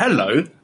Hello,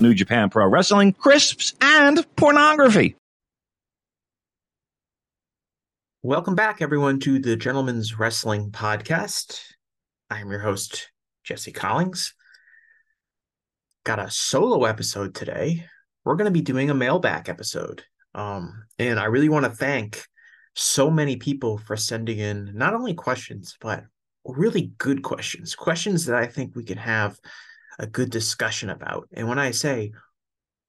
New Japan Pro Wrestling, crisps, and pornography. Welcome back, everyone, to the Gentlemen's Wrestling Podcast. I'm your host, Jesse Collings. Got a solo episode today. We're going to be doing a mailback episode. Um, and I really want to thank so many people for sending in not only questions, but really good questions, questions that I think we can have a good discussion about. And when I say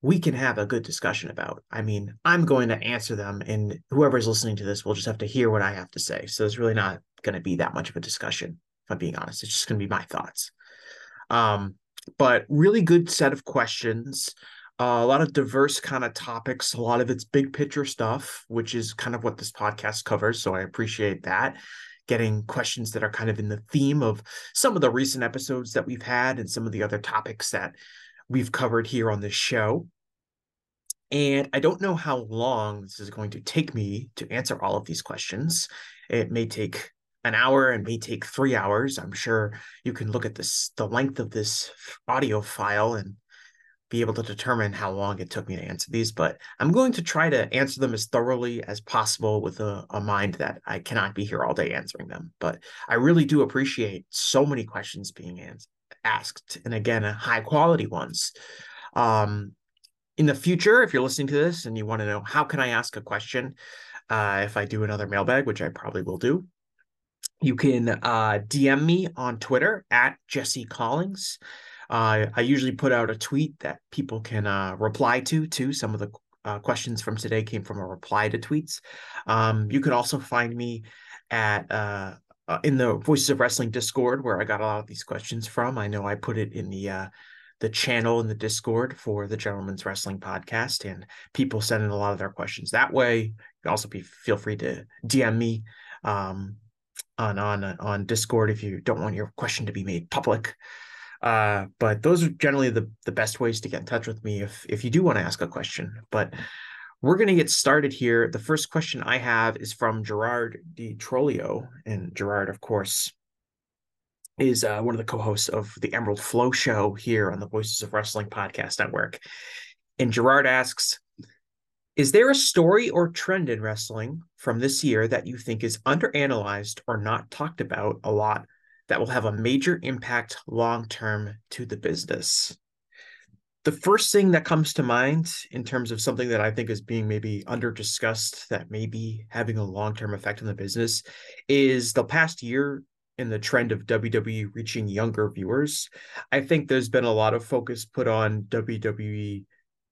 we can have a good discussion about. I mean, I'm going to answer them, and whoever's listening to this will just have to hear what I have to say. So it's really not going to be that much of a discussion, if I'm being honest. It's just going to be my thoughts. Um, but really good set of questions. Uh, a lot of diverse kind of topics. A lot of it's big picture stuff, which is kind of what this podcast covers. So I appreciate that. Getting questions that are kind of in the theme of some of the recent episodes that we've had and some of the other topics that we've covered here on this show. And I don't know how long this is going to take me to answer all of these questions. It may take an hour and may take three hours. I'm sure you can look at this the length of this audio file and be able to determine how long it took me to answer these, but I'm going to try to answer them as thoroughly as possible with a, a mind that I cannot be here all day answering them. But I really do appreciate so many questions being answered asked, and again, high quality ones. Um, in the future, if you're listening to this and you want to know how can I ask a question, uh, if I do another mailbag, which I probably will do, you can uh, DM me on Twitter at Jesse Collings. Uh, I usually put out a tweet that people can uh, reply to. Too some of the uh, questions from today came from a reply to tweets. Um, you can also find me at uh, uh, in the Voices of Wrestling Discord where I got a lot of these questions from. I know I put it in the uh, the channel in the Discord for the Gentlemen's Wrestling Podcast, and people send in a lot of their questions that way. You can also be feel free to DM me um, on on on Discord if you don't want your question to be made public. Uh, but those are generally the the best ways to get in touch with me if if you do want to ask a question. But we're going to get started here. The first question I have is from Gerard Di Trolio. And Gerard, of course, is uh, one of the co hosts of the Emerald Flow Show here on the Voices of Wrestling Podcast Network. And Gerard asks Is there a story or trend in wrestling from this year that you think is underanalyzed or not talked about a lot that will have a major impact long term to the business? the first thing that comes to mind in terms of something that I think is being maybe under discussed that may be having a long term effect on the business is the past year in the trend of WWE reaching younger viewers. I think there's been a lot of focus put on WWE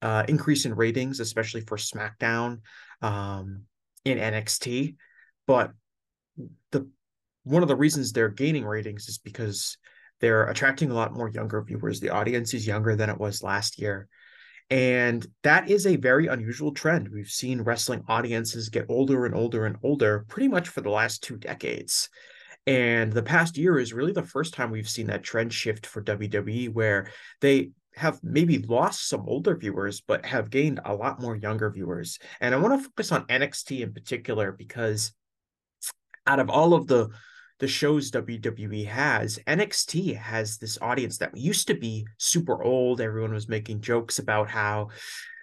uh, increase in ratings, especially for SmackDown um, in NXT. But the one of the reasons they're gaining ratings is because they're attracting a lot more younger viewers. The audience is younger than it was last year. And that is a very unusual trend. We've seen wrestling audiences get older and older and older pretty much for the last two decades. And the past year is really the first time we've seen that trend shift for WWE, where they have maybe lost some older viewers, but have gained a lot more younger viewers. And I want to focus on NXT in particular because out of all of the the shows WWE has, NXT has this audience that used to be super old. Everyone was making jokes about how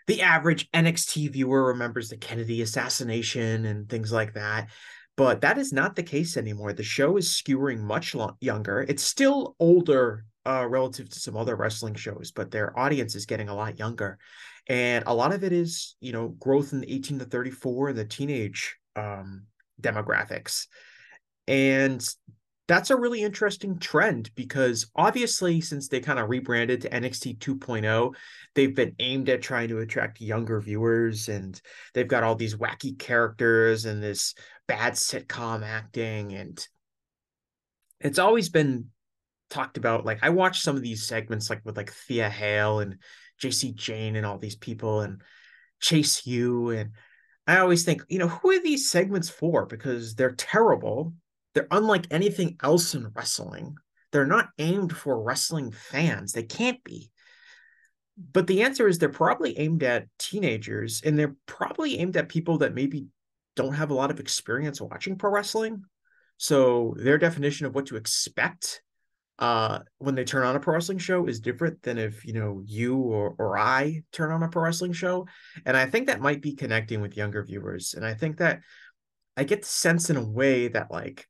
the average NXT viewer remembers the Kennedy assassination and things like that. But that is not the case anymore. The show is skewering much lo- younger. It's still older uh, relative to some other wrestling shows, but their audience is getting a lot younger. And a lot of it is, you know, growth in the 18 to 34 and the teenage um, demographics. And that's a really interesting trend because obviously, since they kind of rebranded to NXT 2.0, they've been aimed at trying to attract younger viewers and they've got all these wacky characters and this bad sitcom acting. And it's always been talked about like I watched some of these segments like with like Thea Hail and Jacy Jayne and all these people and Chase U and I always think, you know, who are these segments for? Because they're terrible. They're unlike anything else in wrestling. They're not aimed for wrestling fans. They can't be. But the answer is they're probably aimed at teenagers and they're probably aimed at people that maybe don't have a lot of experience watching pro wrestling. So their definition of what to expect uh, when they turn on a pro wrestling show is different than if you know you or or I turn on a pro wrestling show, and I think that might be connecting with younger viewers, and I think that I get the sense in a way that like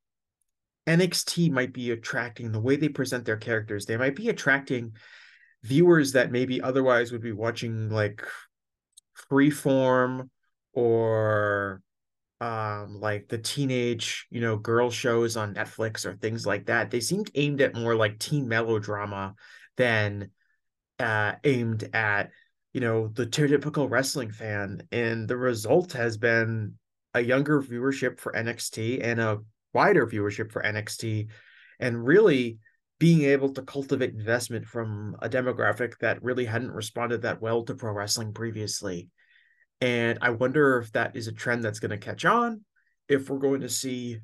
NXT might be attracting the way they present their characters, they might be attracting viewers that maybe otherwise would be watching like freeform or um like the teenage you know girl shows on netflix or things like that. They seemed aimed at more like teen melodrama than uh aimed at you know the typical wrestling fan. And the result has been a younger viewership for nxt and a wider viewership for nxt and really being able to cultivate investment from a demographic that really hadn't responded that well to pro wrestling previously. And I wonder if that is a trend that's going to catch on, if we're going to see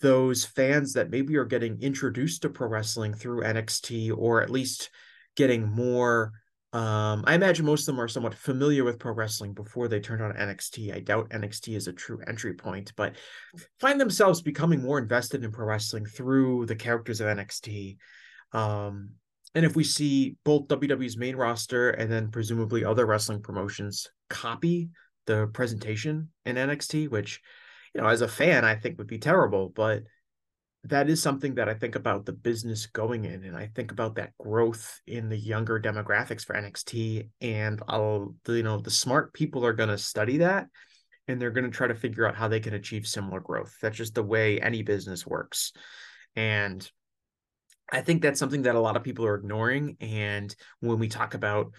those fans that maybe are getting introduced to pro wrestling through NXT or at least getting more um, I imagine most of them are somewhat familiar with pro wrestling before they turned on NXT. I doubt NXT is a true entry point, but find themselves becoming more invested in pro wrestling through the characters of NXT. Um, and if we see both WWE's main roster and then presumably other wrestling promotions copy the presentation in NXT, which, you know, as a fan, I think would be terrible, but that is something that I think about the business going in, and I think about that growth in the younger demographics for NXT, and I'll, you know, the smart people are going to study that, and they're going to try to figure out how they can achieve similar growth. That's just the way any business works, and I think that's something that a lot of people are ignoring. And when we talk about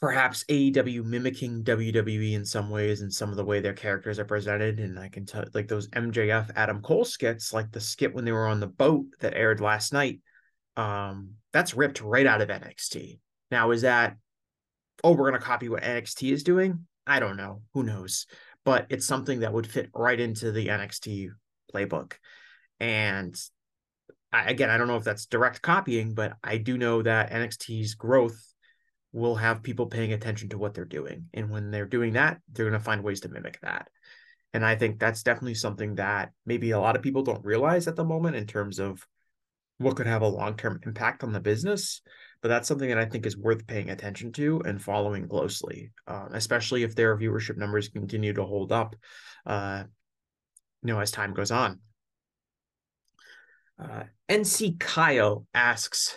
perhaps AEW mimicking WWE in some ways and some of the way their characters are presented, and I can tell like those MJF Adam Cole skits, like the skit when they were on the boat that aired last night, um, that's ripped right out of NXT. Now, is that oh, we're gonna copy what NXT is doing? I don't know. Who knows? But it's something that would fit right into the NXT playbook. And I, again, I don't know if that's direct copying, but I do know that NXT's growth will have people paying attention to what they're doing. And when they're doing that, they're going to find ways to mimic that. And I think that's definitely something that maybe a lot of people don't realize at the moment in terms of what could have a long term impact on the business. But that's something that I think is worth paying attention to and following closely, uh, especially if their viewership numbers continue to hold up, uh, you know, as time goes on. Uh, NC Kyle asks,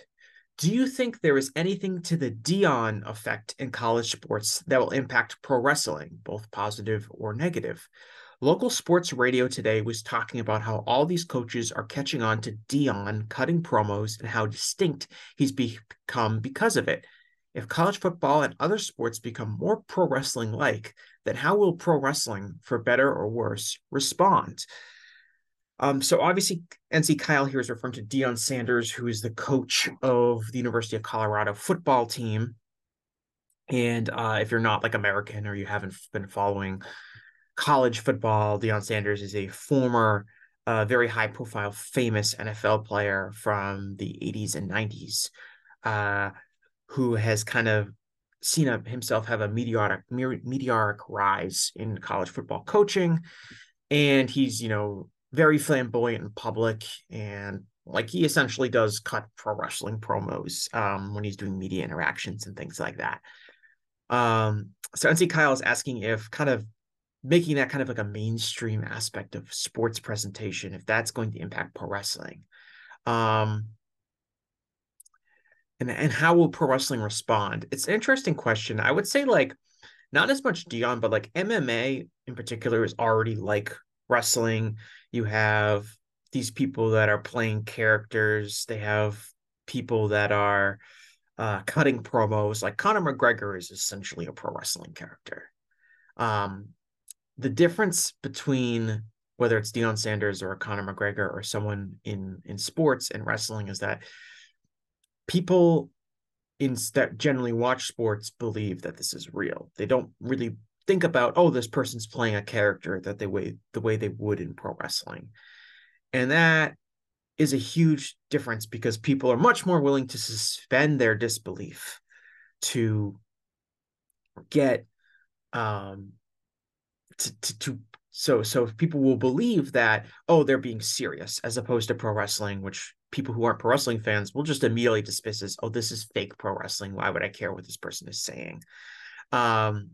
do you think there is anything to the Deion effect in college sports that will impact pro wrestling, both positive or negative? Local sports radio today was talking about how all these coaches are catching on to Deion cutting promos and how distinct he's become because of it. If college football and other sports become more pro wrestling like, then how will pro wrestling, for better or worse, respond? Um, so obviously, NC Kyle here is referring to Deion Sanders, who is the coach of the University of Colorado football team. And uh, if you're not like American or you haven't been following college football, Deion Sanders is a former, uh, very high profile, famous NFL player from the 80s and 90s, uh, who has kind of seen a, himself have a meteoric meteoric rise in college football coaching and he's you know very flamboyant in public and like he essentially does cut pro wrestling promos um, when he's doing media interactions and things like that. Um, so NC Kyle is asking if kind of making that kind of like a mainstream aspect of sports presentation, if that's going to impact pro wrestling. Um, and, and how will pro wrestling respond? It's an interesting question. I would say like not as much Deion, but like MMA in particular is already like wrestling you have these people that are playing characters. They have people that are uh, cutting promos. Like conor mcgregor is essentially a pro wrestling character. Um, the difference between whether it's Deion Sanders or Conor McGregor or someone in in sports and wrestling is that people in that generally watch sports believe that this is real. They don't really think about oh this person's playing a character that they way the way they would in pro wrestling. And that is a huge difference because people are much more willing to suspend their disbelief to get um to, to, to so so people will believe that oh they're being serious as opposed to pro wrestling which people who aren't pro wrestling fans will just immediately dismiss as oh this is fake pro wrestling why would i care what this person is saying um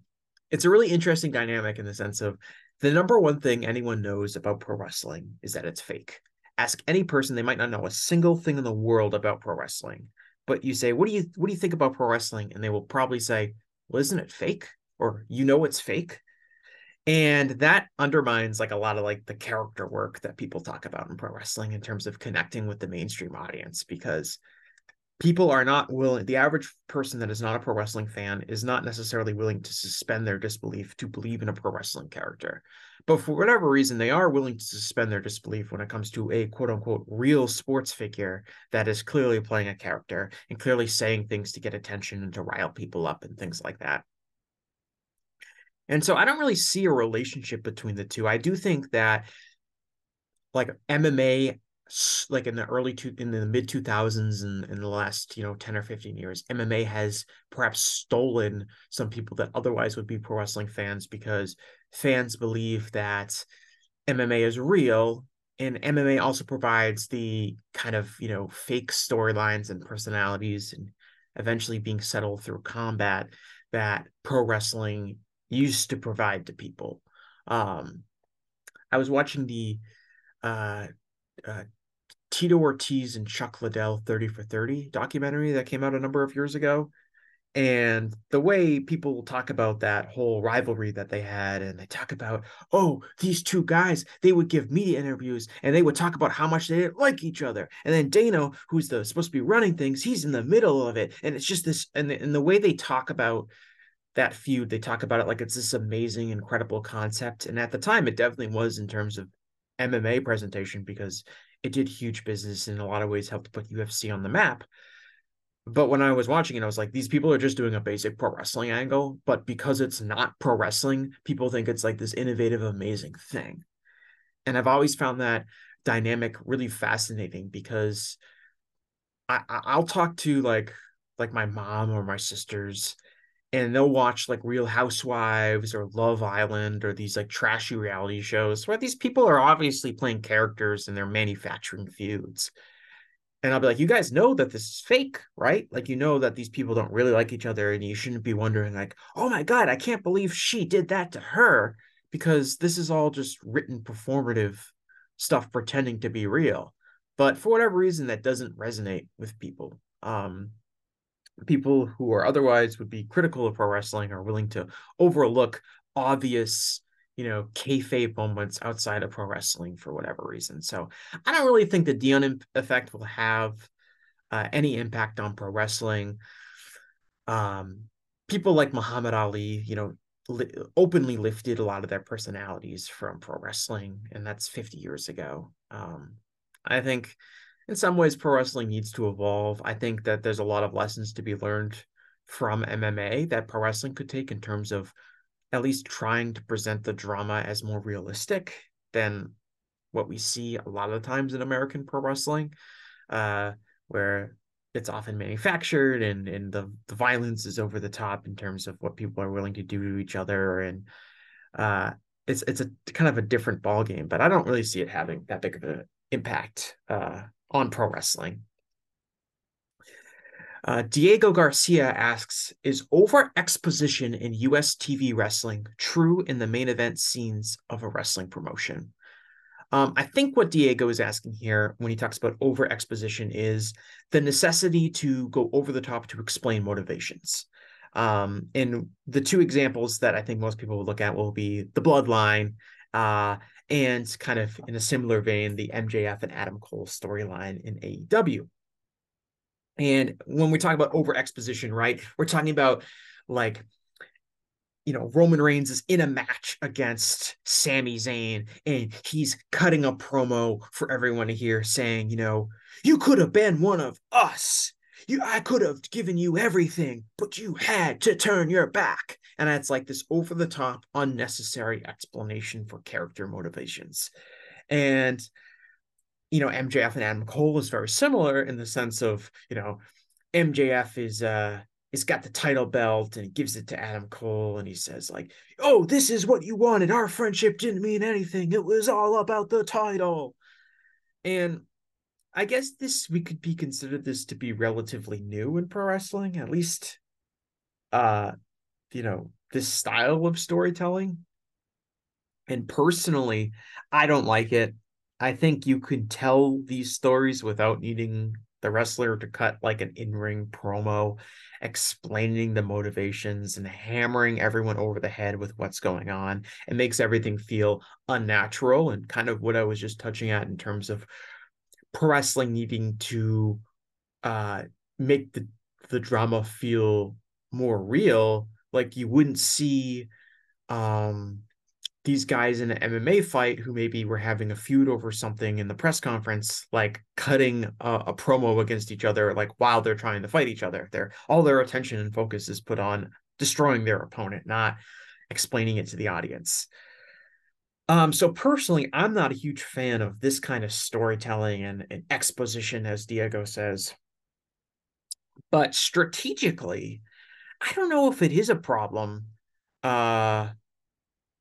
it's a really interesting dynamic in the sense of the number one thing anyone knows about pro wrestling is that it's fake. Ask any person they might not know a single thing in the world about pro wrestling but you say what do you what do you think about pro wrestling? And they will probably say well isn't it fake? Or you know it's fake? And that undermines like a lot of like the character work that people talk about in pro wrestling in terms of connecting with the mainstream audience because people are not willing the average person that is not a pro wrestling fan is not necessarily willing to suspend their disbelief to believe in a pro wrestling character but for whatever reason they are willing to suspend their disbelief when it comes to a quote unquote real sports figure that is clearly playing a character and clearly saying things to get attention and to rile people up and things like that and so I don't really see a relationship between the two. I do think that like MMA like in the early two in the mid 2000s and in the last you know 10 or 15 years mma has perhaps stolen some people that otherwise would be pro wrestling fans because fans believe that mma is real and mma also provides the kind of you know fake storylines and personalities and eventually being settled through combat that pro wrestling used to provide to people. Um, I was watching the uh, uh, Tito Ortiz and Chuck Liddell 30 for 30 documentary that came out a number of years ago. And the way people talk about that whole rivalry that they had, and they talk about, oh, these two guys, they would give media interviews and they would talk about how much they didn't like each other. And then Dana, who's the supposed to be running things, he's in the middle of it. And it's just this, and the, and the way they talk about that feud they talk about it like it's this amazing incredible concept and at the time it definitely was in terms of mma presentation because it did huge business in a lot of ways helped put ufc on the map. But when i was watching it i was like these people are just doing a basic pro wrestling angle but because it's not pro wrestling people think it's like this innovative amazing thing. And i've always found that dynamic really fascinating because I, i'll talk to like like my mom or my sisters and they'll watch like Real Housewives or Love Island or these like trashy reality shows where these people are obviously playing characters and they're manufacturing feuds. And I'll be like, you guys know that this is fake, right? Like, you know that these people don't really like each other, and you shouldn't be wondering, like, oh my God, I can't believe she did that to her, because this is all just written performative stuff pretending to be real. But for whatever reason, that doesn't resonate with people. Um, people who are otherwise would be critical of pro wrestling are willing to overlook obvious you know kayfabe moments outside of pro wrestling for whatever reason. So i don't really think the Deion effect will have uh, any impact on pro wrestling. Um people like muhammad ali you know li- openly lifted a lot of their personalities from pro wrestling and that's 50 years ago. Um i think in some ways pro wrestling needs to evolve. I think that there's a lot of lessons to be learned from MMA that pro wrestling could take in terms of at least trying to present the drama as more realistic than what we see a lot of times in American pro wrestling, uh, where it's often manufactured and and the, the violence is over the top in terms of what people are willing to do to each other and uh, it's it's a kind of a different ball game, but I don't really see it having that big of an impact uh, on pro wrestling. Uh, Diego Garcia asks Is over exposition in US TV wrestling true in the main event scenes of a wrestling promotion? Um, I think what Diego is asking here when he talks about over exposition is the necessity to go over the top to explain motivations. Um, and the two examples that I think most people will look at will be the bloodline uh, and kind of in a similar vein, the MJF and Adam Cole storyline in AEW. And when we talk about over exposition, right, we're talking about like you know, Roman Reigns is in a match against Sami Zayn and he's cutting a promo for everyone to hear saying, you know, you could have been one of us. You I could have given you everything, but you had to turn your back. And it's like this over the top, unnecessary explanation for character motivations. And you know, MJF and Adam Cole is very similar in the sense of, you know, MJF is uh he's got the title belt and he gives it to Adam Cole and he says like, "Oh, this is what you wanted. Our friendship didn't mean anything. It was all about the title." And I guess this we could be considered this to be relatively new in pro wrestling, at least uh you know, this style of storytelling. And personally, I don't like it. I think you could tell these stories without needing the wrestler to cut like an in-ring promo explaining the motivations and hammering everyone over the head with what's going on. It makes everything feel unnatural and kind of what I was just touching at in terms of pro wrestling needing to uh make the the drama feel more real like you wouldn't see um these guys in an MMA fight who maybe were having a feud over something in the press conference, like cutting a, a, promo against each other, like while they're trying to fight each other. They're all their attention and focus is put on destroying their opponent, not explaining it to the audience. Um, so personally, I'm not a huge fan of this kind of storytelling and, and exposition, as Diego says. But strategically, I don't know if it is a problem. Uh,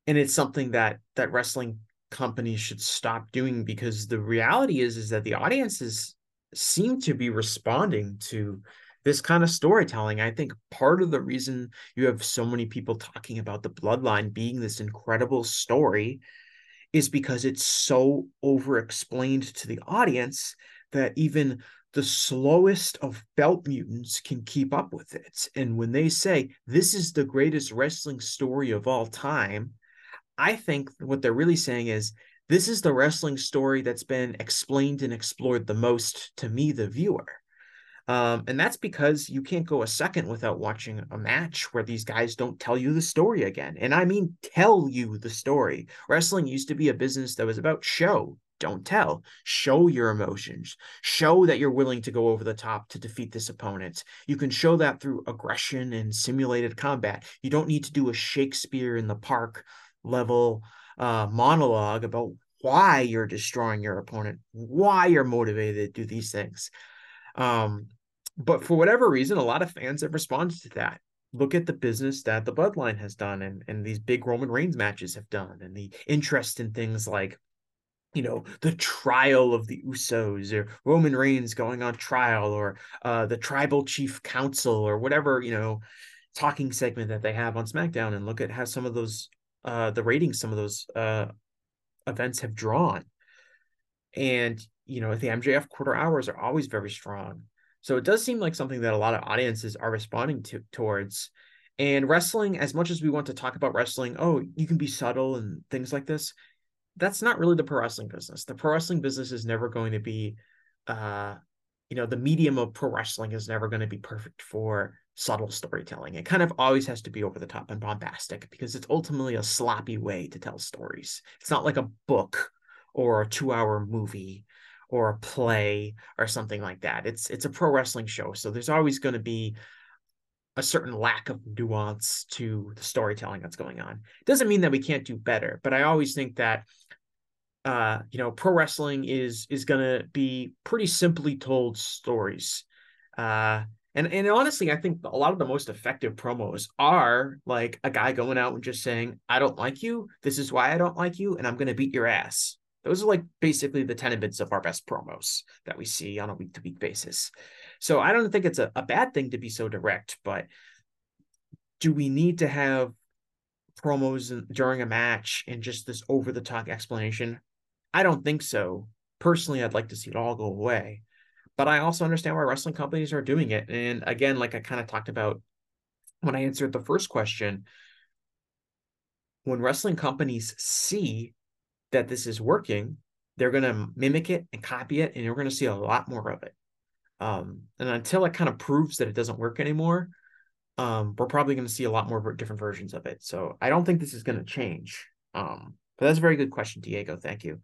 and it's something that that wrestling companies should stop doing because the reality is is that the audiences seem to be responding to this kind of storytelling. I think part of the reason you have so many people talking about the bloodline being this incredible story is because it's so over explained to the audience that even the slowest of belt mutants can keep up with it. And when they say this is the greatest wrestling story of all time, I think what they're really saying is this is the wrestling story that's been explained and explored the most to me, the viewer. Um, and that's because you can't go a second without watching a match where these guys don't tell you the story again. And I mean, tell you the story. Wrestling used to be a business that was about show, don't tell. Show your emotions. Show that you're willing to go over the top to defeat this opponent. You can show that through aggression and simulated combat. You don't need to do a Shakespeare in the park level uh, monologue about why you're destroying your opponent, why you're motivated to do these things. Um, but for whatever reason, a lot of fans have responded to that. Look at the business that the Bloodline has done and, and these big Roman Reigns matches have done, and the interest in things like, you know, the trial of the Usos or Roman Reigns going on trial or uh, the Tribal Chief Council or whatever, you know, talking segment that they have on SmackDown and look at how some of those uh, the ratings some of those uh, events have drawn. And, you know, the MJF quarter hours are always very strong. So it does seem like something that a lot of audiences are responding to towards. And wrestling, as much as we want to talk about wrestling, oh, you can be subtle and things like this, that's not really the pro wrestling business. The pro wrestling business is never going to be uh you know, the medium of pro wrestling is never going to be perfect for subtle storytelling. It kind of always has to be over the top and bombastic because it's ultimately a sloppy way to tell stories. It's not like a book or a 2-hour movie or a play or something like that. It's it's a pro wrestling show, so there's always going to be a certain lack of nuance to the storytelling that's going on. Doesn't mean that we can't do better, but I always think that uh, you know, pro wrestling is is gonna be pretty simply told stories. Uh, and and honestly, I think a lot of the most effective promos are like a guy going out and just saying, "I don't like you. This is why I don't like you, and I'm gonna beat your ass." Those are like basically the tenets of our best promos that we see on a week to week basis. So I don't think it's a, a bad thing to be so direct, but do we need to have promos during a match and just this over the top explanation? I don't think so. Personally, I'd like to see it all go away. But I also understand why wrestling companies are doing it. And again, like I kind of talked about when I answered the first question, when wrestling companies see that this is working, they're going to mimic it and copy it, and you're going to see a lot more of it. Um, and until it kind of proves that it doesn't work anymore, um, we're probably going to see a lot more different versions of it. So I don't think this is going to change. Um, but that's a very good question, Diego. Thank you.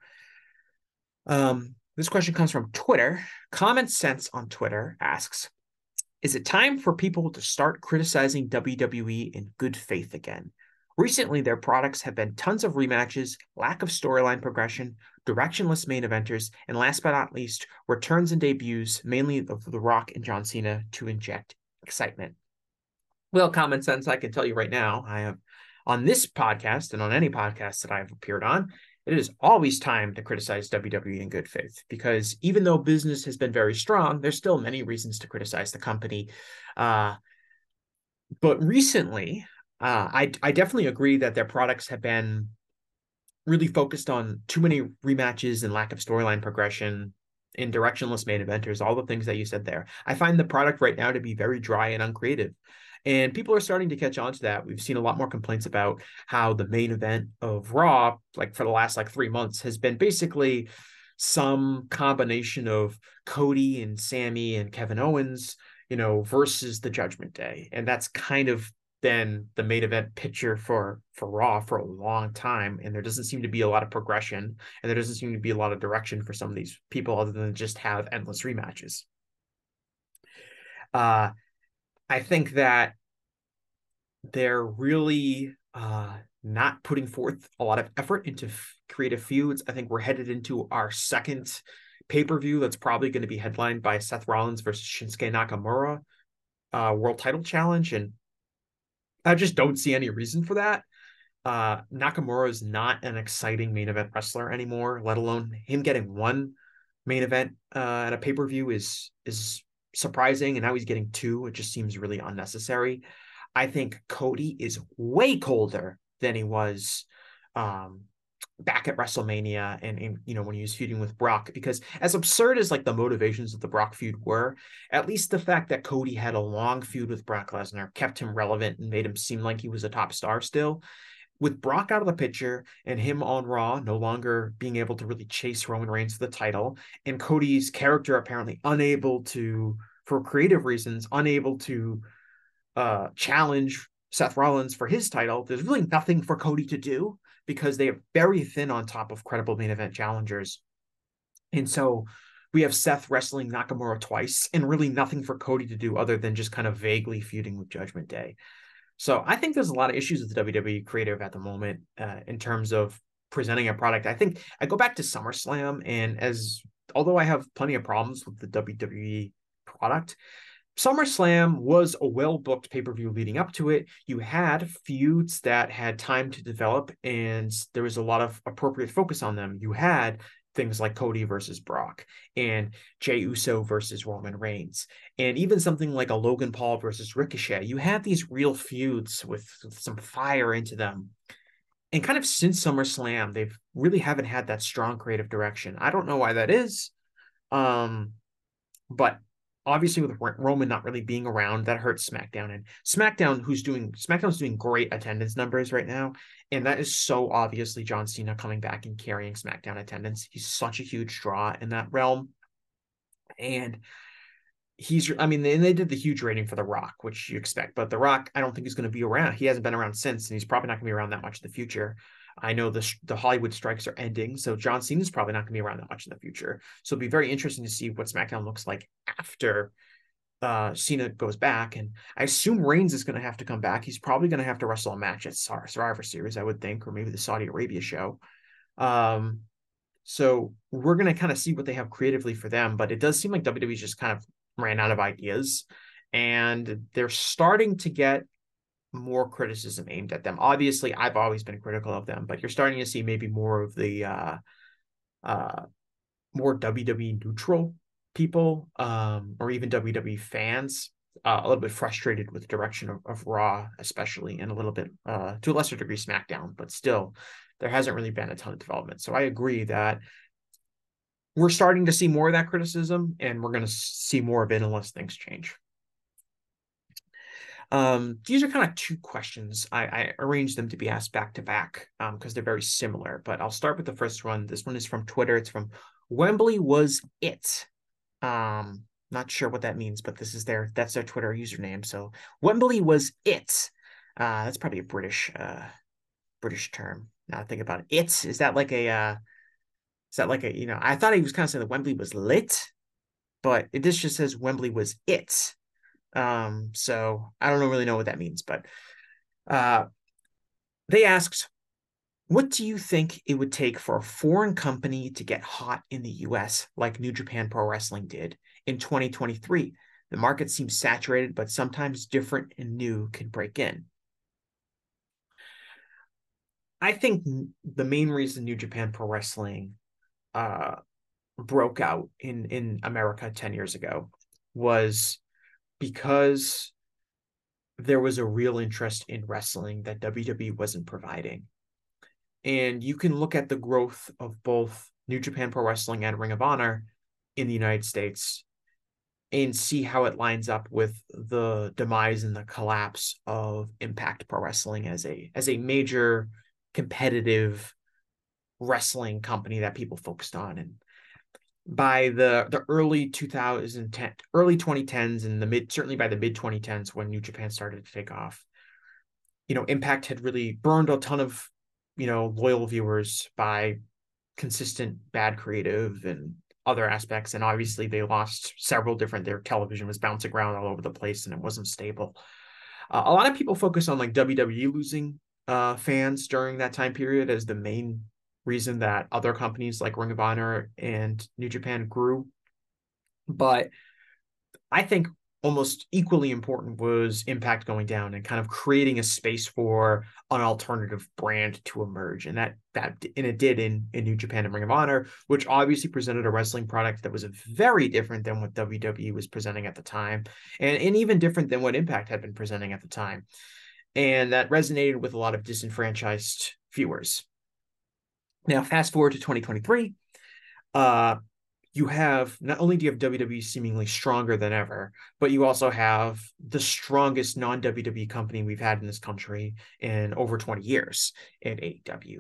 Um, this question comes from Twitter. Common Sense on Twitter asks Is it time for people to start criticizing WWE in good faith again? Recently, their products have been tons of rematches, lack of storyline progression, directionless main eventers, and last but not least, returns and debuts, mainly of The Rock and John Cena, to inject excitement. Well, common sense, I can tell you right now, I have on this podcast and on any podcast that I've appeared on, it is always time to criticize WWE in good faith because even though business has been very strong, there's still many reasons to criticize the company. Uh, but recently, uh, I I definitely agree that their products have been really focused on too many rematches and lack of storyline progression in directionless main eventers, all the things that you said there. I find the product right now to be very dry and uncreative. And people are starting to catch on to that. We've seen a lot more complaints about how the main event of Raw, like for the last like three months, has been basically some combination of Cody and Sami and Kevin Owens, you know, versus the Judgment Day. And that's kind of been the main event picture for for Raw for a long time, and there doesn't seem to be a lot of progression, and there doesn't seem to be a lot of direction for some of these people other than just have endless rematches. Uh, I think that they're really uh, not putting forth a lot of effort into f- creative feuds. I think we're headed into our second pay per view that's probably going to be headlined by Seth Rollins versus Shinsuke Nakamura uh, World Title Challenge, and I just don't see any reason for that. Uh, Nakamura is not an exciting main event wrestler anymore, let alone him getting one main event uh, at a pay per view is is surprising, and now he's getting two. It just seems really unnecessary. I think Cody is way colder than he was um, back at WrestleMania and, and you know when he was feuding with Brock because as absurd as like the motivations of the Brock feud were, at least the fact that Cody had a long feud with Brock Lesnar kept him relevant and made him seem like he was a top star still. With Brock out of the picture and him on Raw no longer being able to really chase Roman Reigns for the title, and Cody's character apparently unable to, for creative reasons, unable to uh, challenge Seth Rollins for his title, there's really nothing for Cody to do because they are very thin on top of credible main event challengers. And so we have Seth wrestling Nakamura twice and really nothing for Cody to do other than just kind of vaguely feuding with Judgment Day. So I think there's a lot of issues with the WWE creative at the moment uh, in terms of presenting a product. I think I go back to SummerSlam and as although I have plenty of problems with the WWE product, SummerSlam was a well booked pay per view leading up to it. You had feuds that had time to develop, and there was a lot of appropriate focus on them. You had things like Cody versus Brock and Jey Uso versus Roman Reigns, and even something like a Logan Paul versus Ricochet. You had these real feuds with, with some fire into them. And kind of since SummerSlam, they've really haven't had that strong creative direction. I don't know why that is. Um, but obviously with Roman not really being around, that hurts SmackDown. And SmackDown, who's doing SmackDown's doing great attendance numbers right now, and that is so obviously John Cena coming back and carrying SmackDown attendance. He's such a huge draw in that realm, and he's I mean, and they did the huge rating for The Rock, which you expect, but The Rock, I don't think he's going to be around. He hasn't been around since, and he's probably not going to be around that much in the future. I know the the Hollywood strikes are ending, so John Cena's probably not going to be around that much in the future. So it'll be very interesting to see what SmackDown looks like after uh, Cena goes back, and I assume Reigns is going to have to come back. He's probably going to have to wrestle a match at Survivor Series, I would think, or maybe the Saudi Arabia show. Um, so we're going to kind of see what they have creatively for them, but it does seem like WWE's just kind of ran out of ideas, and they're starting to get more criticism aimed at them. Obviously, I've always been critical of them, but you're starting to see maybe more of the uh, uh, more WWE neutral people, um, or even WWE fans, uh, a little bit frustrated with the direction of, of Raw, especially, and a little bit uh, to a lesser degree SmackDown, but still, there hasn't really been a ton of development. So I agree that we're starting to see more of that criticism, and we're going to see more of it unless things change. Um, these are kind of two questions. I, I arranged them to be asked back to back because um, they're very similar. But I'll start with the first one. This one is from Twitter. It's from Wembley was it. Um, Not sure what that means, but this is their that's their Twitter username. So Wembley was it. Uh, that's probably a British uh, British term. Now I think about it. It's that like a uh, is that like a you know? I thought he was kind of saying that Wembley was lit, but it this just says Wembley was it. Um, so I don't really know what that means, but uh, they asked, "What do you think it would take for a foreign company to get hot in the U.S. like New Japan Pro Wrestling did in 2023?" The market seems saturated, but sometimes different and new can break in. I think the main reason New Japan Pro Wrestling uh, broke out in in America 10 years ago was because there was a real interest in wrestling that WWE wasn't providing. And you can look at the growth of both New Japan Pro Wrestling and Ring of Honor in the United States and see how it lines up with the demise and the collapse of Impact Pro Wrestling as a as a major competitive wrestling company that people focused on and by the the early 2010 early 2010s and the mid certainly by the mid 2010s when new japan started to take off. You know impact had really burned a ton of you know loyal viewers by consistent bad creative and other aspects and obviously they lost several different their television was bouncing around all over the place and it wasn't stable. Uh, a lot of people focus on like wwe losing uh, fans during that time period as the main reason that other companies like Ring of Honor and New Japan grew. But I think almost equally important was impact going down and kind of creating a space for an alternative brand to emerge. And that that and it did in in New Japan and Ring of Honor which obviously presented a wrestling product that was very different than what WWE was presenting at the time and and even different than what Impact had been presenting at the time. And that resonated with a lot of disenfranchised viewers now, fast forward to 2023, uh, you have not only do you have WWE seemingly stronger than ever, but you also have the strongest non WWE company we've had in this country in over 20 years in AEW.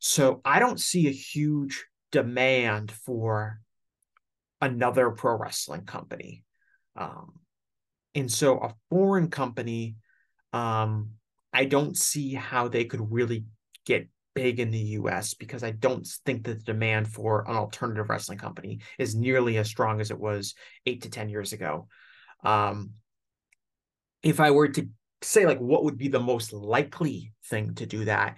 So I don't see a huge demand for another pro wrestling company. Um, and so a foreign company, um, I don't see how they could really get big in the US because I don't think that the demand for an alternative wrestling company is nearly as strong as it was eight to 10 years ago. Um, if I were to say, like, what would be the most likely thing to do that,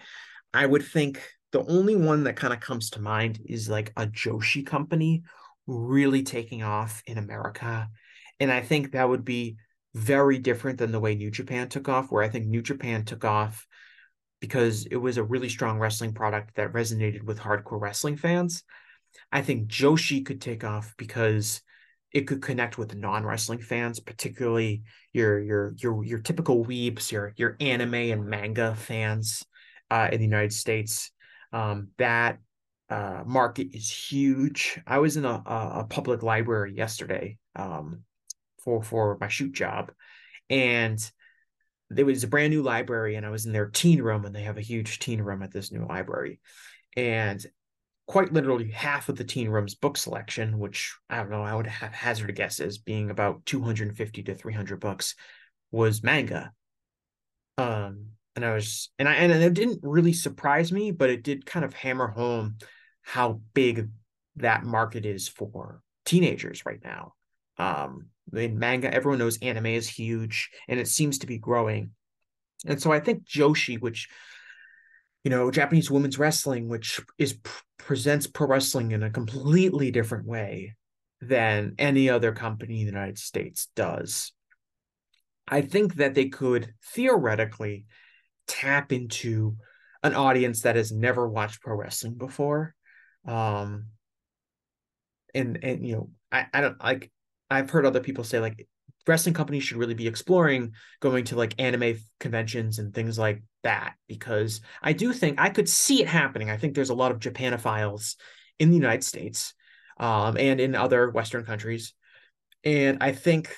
I would think the only one that kind of comes to mind is like a Joshi company really taking off in America. And I think that would be very different than the way New Japan took off, where I think New Japan took off because it was a really strong wrestling product that resonated with hardcore wrestling fans. I think Joshi could take off because it could connect with non-wrestling fans, particularly your your your your typical weebs, your your anime and manga fans uh, in the United States. Um, that uh, market is huge. I was in a, a public library yesterday um, for for my shoot job, and there was a brand new library and I was in their teen room and they have a huge teen room at this new library. And quite literally half of the teen room's book selection, which I don't know, I would have hazard a guess as being about 250 to 300 books, was manga. Um, and I was, and I, and it didn't really surprise me, but it did kind of hammer home how big that market is for teenagers right now. Um, in manga, everyone knows anime is huge and it seems to be growing. And so I think Joshi, which you know, Japanese women's wrestling, which is presents pro wrestling in a completely different way than any other company in the United States does. I think that they could theoretically tap into an audience that has never watched pro wrestling before. Um, and and you know, I, I don't like I've heard other people say like wrestling companies should really be exploring going to like anime conventions and things like that because I do think I could see it happening. I think there's a lot of Japanophiles in the United States um, and in other Western countries, and I think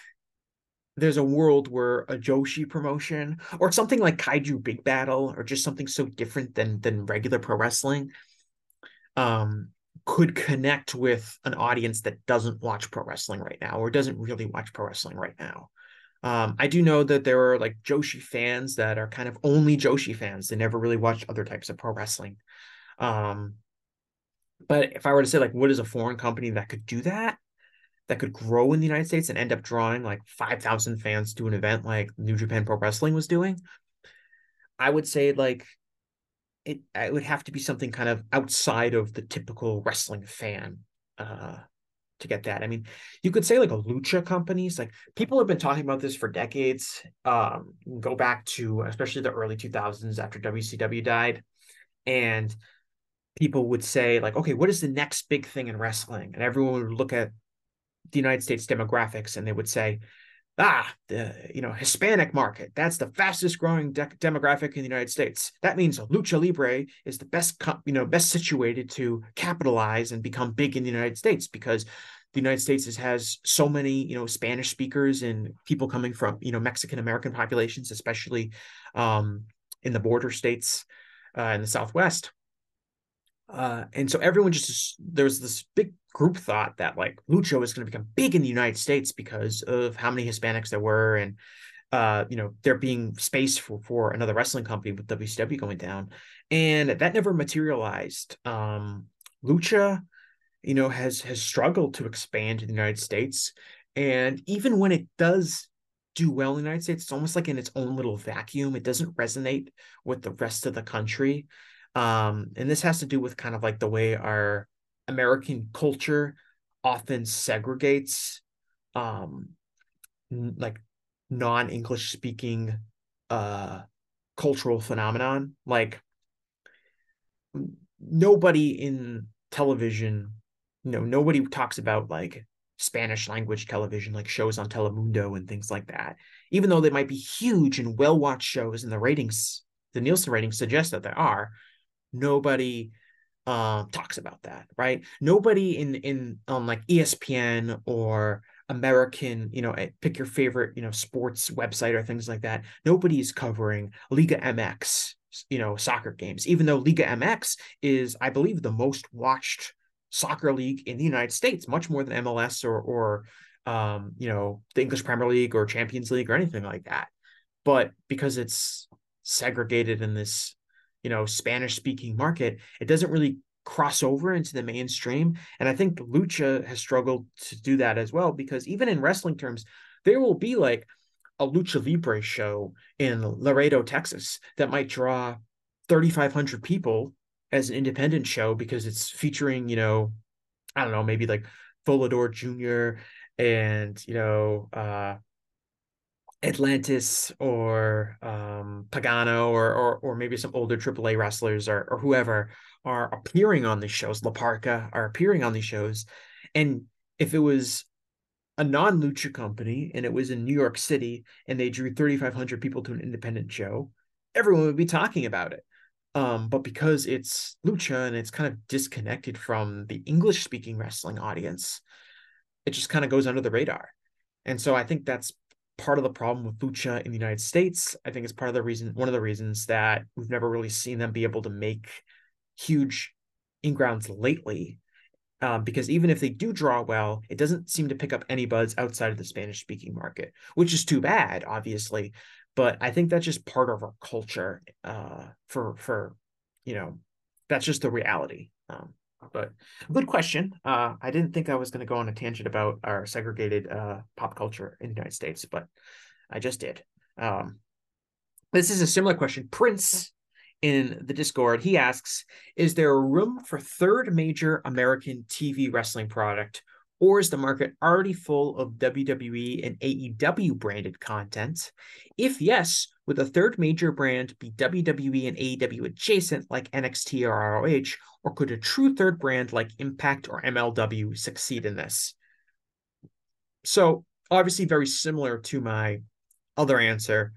there's a world where a Joshi promotion or something like Kaiju Big Battle or just something so different than than regular pro wrestling um could connect with an audience that doesn't watch pro wrestling right now or doesn't really watch pro wrestling right now. Um, I do know that there are like Joshi fans that are kind of only Joshi fans. They never really watch other types of pro wrestling. Um, but if I were to say like, what is a foreign company that could do that, that could grow in the United States and end up drawing like five thousand fans to an event like New Japan Pro Wrestling was doing, I would say like it, it would have to be something kind of outside of the typical wrestling fan uh, to get that. I mean, you could say like a lucha companies, like people have been talking about this for decades. Um, go back to especially the early 2000s after WCW died, and people would say like, okay, what is the next big thing in wrestling? And everyone would look at the United States demographics and they would say, ah, the you know Hispanic market. That's the fastest growing de- demographic in the United States. That means lucha libre is the best you know best situated to capitalize and become big in the United States because the United States is, has so many you know Spanish speakers and people coming from you know Mexican American populations, especially um, in the border states uh, in the Southwest. Uh, and so everyone just there was this big group thought that like lucha was going to become big in the United States because of how many Hispanics there were and uh, you know there being space for for another wrestling company with WCW going down, and that never materialized. Um, lucha, you know, has has struggled to expand in the United States, and even when it does do well in the United States, it's almost like in its own little vacuum. It doesn't resonate with the rest of the country. Um, and this has to do with kind of like the way our American culture often segregates um n- like non-English speaking uh cultural phenomenon. Like nobody in television, you know, nobody talks about like Spanish language television, like shows on Telemundo and things like that. Even though they might be huge and well watched shows, and the ratings, the Nielsen ratings suggest that they are, nobody uh, talks about that, right? Nobody in in on like ESPN or American, you know, eh, pick your favorite, you know, sports website or things like that. Nobody is covering Liga MX, you know, soccer games, even though Liga MX is, I believe, the most watched soccer league in the United States, much more than MLS or or um, you know, the English Premier League or Champions League or anything like that. But because it's segregated in this you know Spanish speaking market, it doesn't really cross over into the mainstream. And I think lucha has struggled to do that as well because even in wrestling terms, there will be like a lucha libre show in Laredo, Texas that might draw 3,500 people as an independent show because it's featuring, you know, I don't know, maybe like Volador Jr. and, you know, uh, Atlantis or um, Pagano or, or or maybe some older AAA wrestlers or, or whoever are appearing on these shows. La Parka are appearing on these shows, and if it was a non lucha company and it was in New York City and they drew 3,500 people to an independent show, everyone would be talking about it. Um, but because it's lucha and it's kind of disconnected from the English speaking wrestling audience, it just kind of goes under the radar. And so I think that's part of the problem with lucha in the United States. I think it's part of the reason, one of the reasons that we've never really seen them be able to make huge ingrounds lately. Um, because even if they do draw well, it doesn't seem to pick up any buzz outside of the Spanish speaking market, which is too bad, obviously. But I think that's just part of our culture. Uh, for for you know, that's just the reality. Um, but good question. Uh, I didn't think I was going to go on a tangent about our segregated uh, pop culture in the United States, but I just did. Um, this is a similar question. Prince in the Discord, he asks Is there room for third major American TV wrestling product, or is the market already full of WWE and AEW branded content? If yes, would the third major brand be WWE and AEW adjacent like NXT or ROH, or could a true third brand like Impact or MLW succeed in this? So, obviously, very similar to my other answer.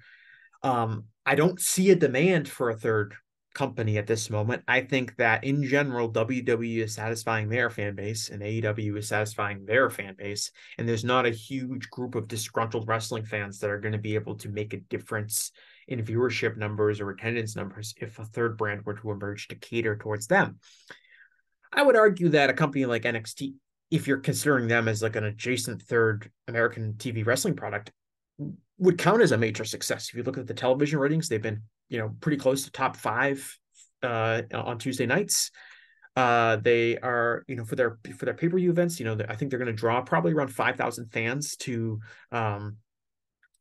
Um, I don't see a demand for a third company at this moment. I think that in general, WWE is satisfying their fan base and AEW is satisfying their fan base. And there's not a huge group of disgruntled wrestling fans that are going to be able to make a difference in viewership numbers or attendance numbers if a third brand were to emerge to cater towards them. I would argue that a company like NXT, if you're considering them as like an adjacent third American TV wrestling product, would count as a major success. If you look at the television ratings, they've been, you know, pretty close to top five uh, on Tuesday nights. Uh, they are, you know, for their for their pay per view events, you know, I think they're going to draw probably around five thousand fans to um,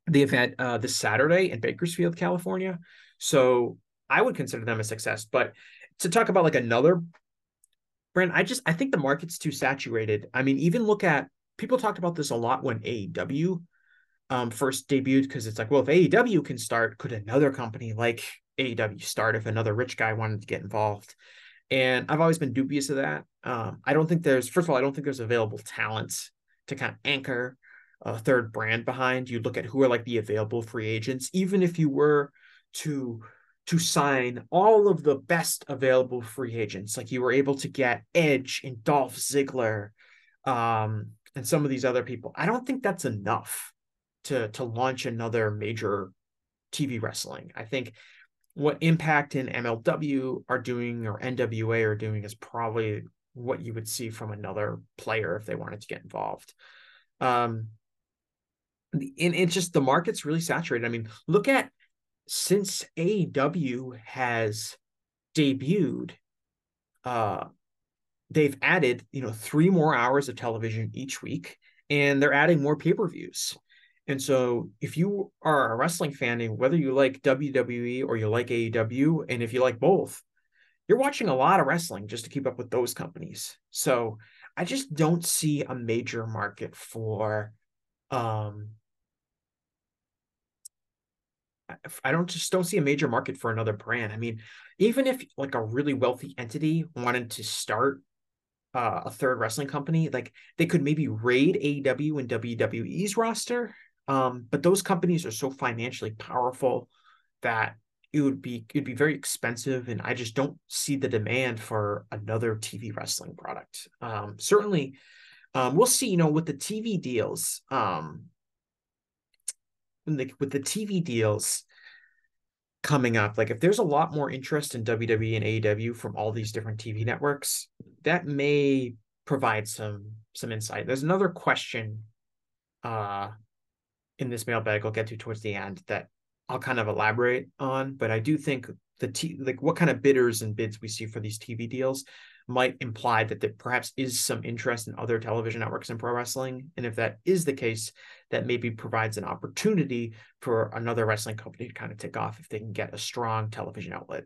the event uh, this Saturday in Bakersfield, California. So I would consider them a success. But to talk about like another brand, I just I think the market's too saturated. I mean, even look at people talked about this a lot when AEW um, first debuted because it's like, well, if AEW can start, could another company like AEW start if another rich guy wanted to get involved? And I've always been dubious of that. Um, I don't think there's, first of all, I don't think there's available talent to kind of anchor a third brand behind. You look at who are like the available free agents, even if you were to to sign all of the best available free agents, like you were able to get Edge and Dolph Ziggler, um, and some of these other people. I don't think that's enough to to launch another major TV wrestling. I think what Impact and MLW are doing or NWA are doing is probably what you would see from another player if they wanted to get involved. Um, and it's just the market's really saturated. I mean, look at since AEW has debuted, uh, they've added you know three more hours of television each week, and they're adding more pay per views. And so, if you are a wrestling fan, and whether you like WWE or you like AEW, and if you like both, you're watching a lot of wrestling just to keep up with those companies. So, I just don't see a major market for, um, I don't just don't see a major market for another brand. I mean, even if like a really wealthy entity wanted to start uh, a third wrestling company, like they could maybe raid AEW and WWE's roster um, but those companies are so financially powerful that it would be it'd be very expensive, and I just don't see the demand for another TV wrestling product. Um, certainly, um, we'll see. You know, with the TV deals, um, the, with the TV deals coming up, like if there's a lot more interest in WWE and AEW from all these different TV networks, that may provide some some insight. There's another question uh in this mailbag I'll get to towards the end that I'll kind of elaborate on, but I do think the t- like what kind of bidders and bids we see for these TV deals might imply that there perhaps is some interest in other television networks in pro wrestling. And if that is the case, that maybe provides an opportunity for another wrestling company to kind of take off if they can get a strong television outlet.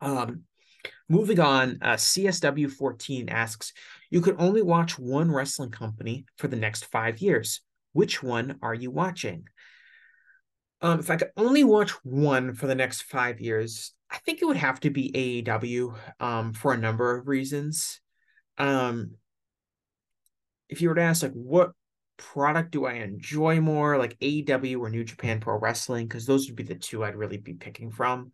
Um, moving on, uh, CSW14 asks, you could only watch one wrestling company for the next five years. Which one are you watching? Um, if I could only watch one for the next five years, I think it would have to be AEW um, for a number of reasons. Um, if you were to ask, like, what product do I enjoy more, like AEW or New Japan Pro Wrestling, because those would be the two I'd really be picking from.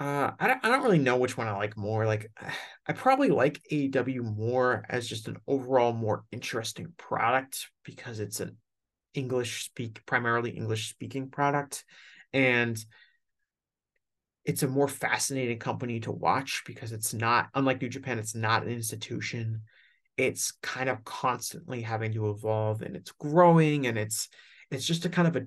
Uh, I don't, I don't really know which one I like more. Like, I probably like AEW more as just an overall more interesting product because it's an English speak, primarily English speaking product. And it's a more fascinating company to watch because it's not, unlike New Japan, it's not an institution. It's kind of constantly having to evolve and it's growing and it's, it's just a kind of a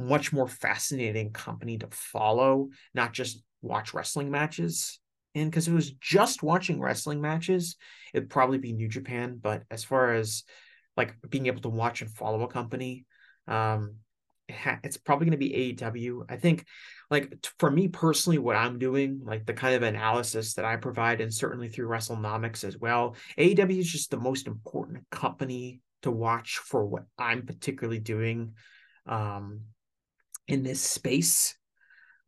much more fascinating company to follow, not just watch wrestling matches in because it was just watching wrestling matches, it'd probably be New Japan. But as far as like being able to watch and follow a company, um, it's probably going to be AEW. I think, like for me personally, what I'm doing, like the kind of analysis that I provide, and certainly through WrestleNomics as well, AEW is just the most important company to watch for what I'm particularly doing um, in this space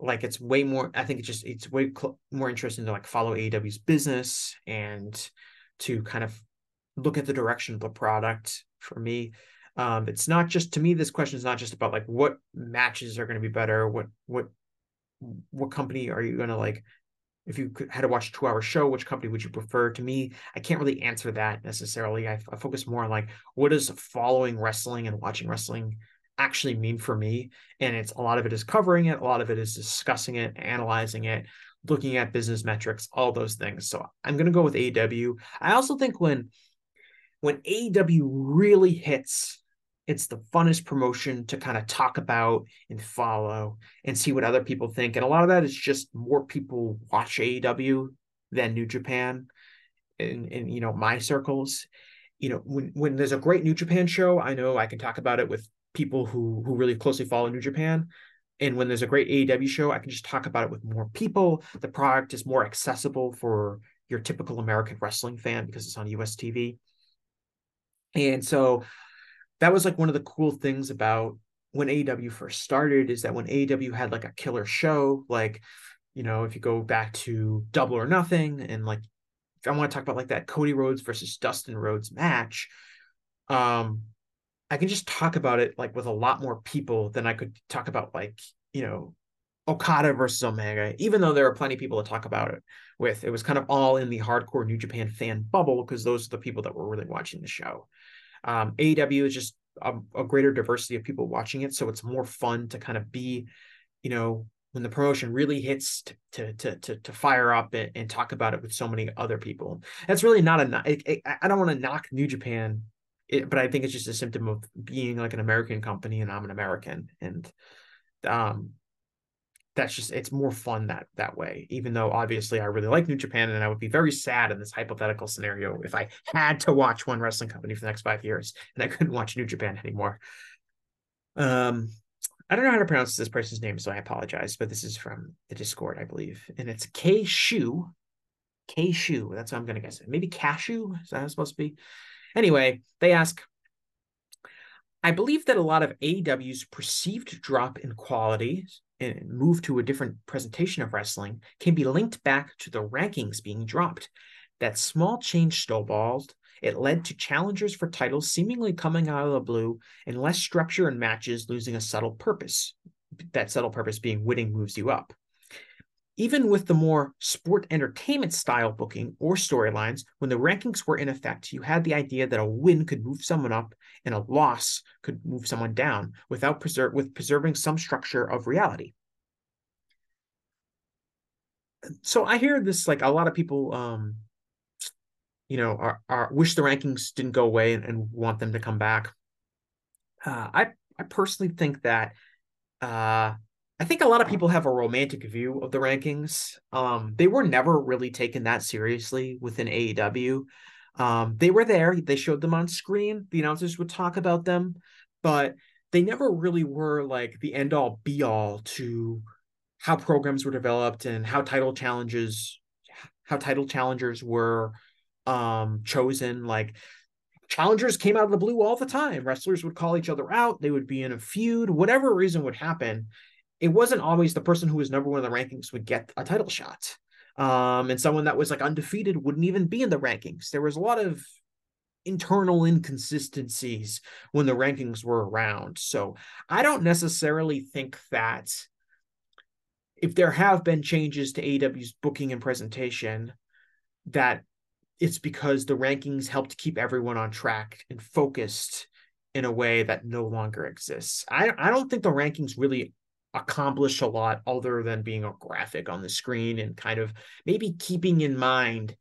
like it's way more i think it's just it's way cl- more interesting to like follow aew's business and to kind of look at the direction of the product for me. Um it's not just to me this question is not just about like what matches are going to be better what what what company are you going to like if you had to watch a two hour show which company would you prefer? To me i can't really answer that necessarily. I, I focus more on like what is following wrestling and watching wrestling actually mean for me and it's a lot of it is covering it a lot of it is discussing it analyzing it looking at business metrics, all those things. So I'm going to go with AEW. I also think when when AEW really hits, it's the funnest promotion to kind of talk about and follow and see what other people think. And a lot of that is just more people watch AEW than New Japan in, in you know my circles. You know, when when there's a great New Japan show, I know I can talk about it with people who who really closely follow New Japan. And when there's a great AEW show, I can just talk about it with more people. The product is more accessible for your typical American wrestling fan because it's on US TV. And so that was like one of the cool things about when AEW first started is that when AEW had like a killer show, like, you know, if you go back to Double or Nothing and like, I want to talk about like that Cody Rhodes versus Dustin Rhodes match, um, I can just talk about it like with a lot more people than I could talk about like, you know, Okada versus Omega, even though there are plenty of people to talk about it with. It was kind of all in the hardcore New Japan fan bubble because those are the people that were really watching the show. Um, AEW is just a, a, greater diversity of people watching it, so it's more fun to kind of be, you know, when the promotion really hits to to to to, fire up and, and talk about it with so many other people. That's really not a. It, I don't want to knock New Japan it, but I think it's just a symptom of being like an American company and I'm an American and um that's just it's more fun that that way even though obviously I really like New Japan and I would be very sad in this hypothetical scenario if I had to watch one wrestling company for the next 5 years and I couldn't watch New Japan anymore. Um I don't know how to pronounce this person's name so I apologize but this is from the Discord I believe and it's K Shu that's what I'm going to guess maybe Cashew is that supposed to be Anyway, they ask I believe that a lot of AEW's perceived drop in quality and move to a different presentation of wrestling can be linked back to the rankings being dropped. That small change snowballed. It led to challengers for titles seemingly coming out of the blue and less structure in matches losing a subtle purpose. That subtle purpose being winning moves you up. Even with the more sport entertainment style booking or storylines, when the rankings were in effect, you had the idea that a win could move someone up and a loss could move someone down without preserve with preserving some structure of reality. So I hear this like a lot of people um you know are, are wish the rankings didn't go away and, and want them to come back. Uh, I I personally think that uh I think a lot of people have a romantic view of the rankings. Um, they were never really taken that seriously within AEW. Um, they were there, they showed them on screen, the announcers would talk about them, but they never really were like the end all be all to how programs were developed and how title challenges how title challengers were um chosen like challengers came out of the blue all the time wrestlers would call each other out they would be in a feud whatever reason would happen it wasn't always the person who was number one in the rankings would get a title shot. Um, and someone that was like undefeated wouldn't even be in the rankings. There was a lot of internal inconsistencies when the rankings were around. So I don't necessarily think that if there have been changes to AEW's booking and presentation, that it's because the rankings helped keep everyone on track and focused in a way that no longer exists. I, I don't think the rankings really accomplish a lot other than being a graphic on the screen and kind of maybe keeping in mind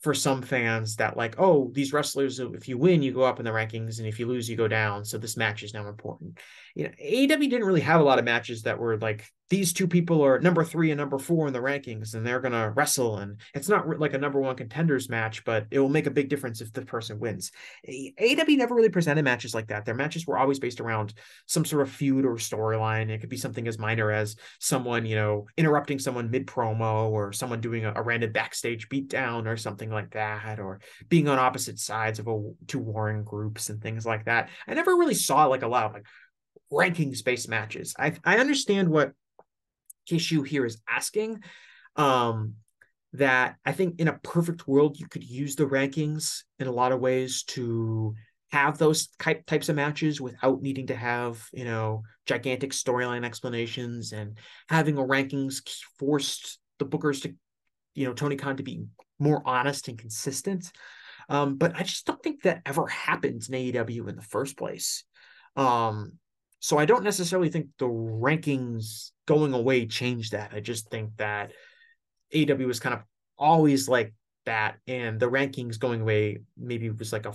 for some fans that like oh these wrestlers if you win you go up in the rankings and if you lose you go down so this match is now important you know AEW didn't really have a lot of matches that were like these two people are number three and number four in the rankings and they're gonna wrestle and it's not like a number one contenders match but it will make a big difference if the person wins. AEW never really presented matches like that. Their matches were always based around some sort of feud or storyline. It could be something as minor as someone you know interrupting someone mid promo or someone doing a, a random backstage beatdown or something like that or being on opposite sides of a two warring groups and things like that. I never really saw like a lot of like rankings based matches. I I understand what Kishu here is asking. Um, that I think in a perfect world you could use the rankings in a lot of ways to have those type, types of matches without needing to have you know gigantic storyline explanations and having a rankings forced the bookers to you know Tony Khan to be more honest and consistent. Um, but I just don't think that ever happened in AEW in the first place. Um, so I don't necessarily think the rankings going away change that. I just think that AEW was kind of always like that, and the rankings going away maybe was like a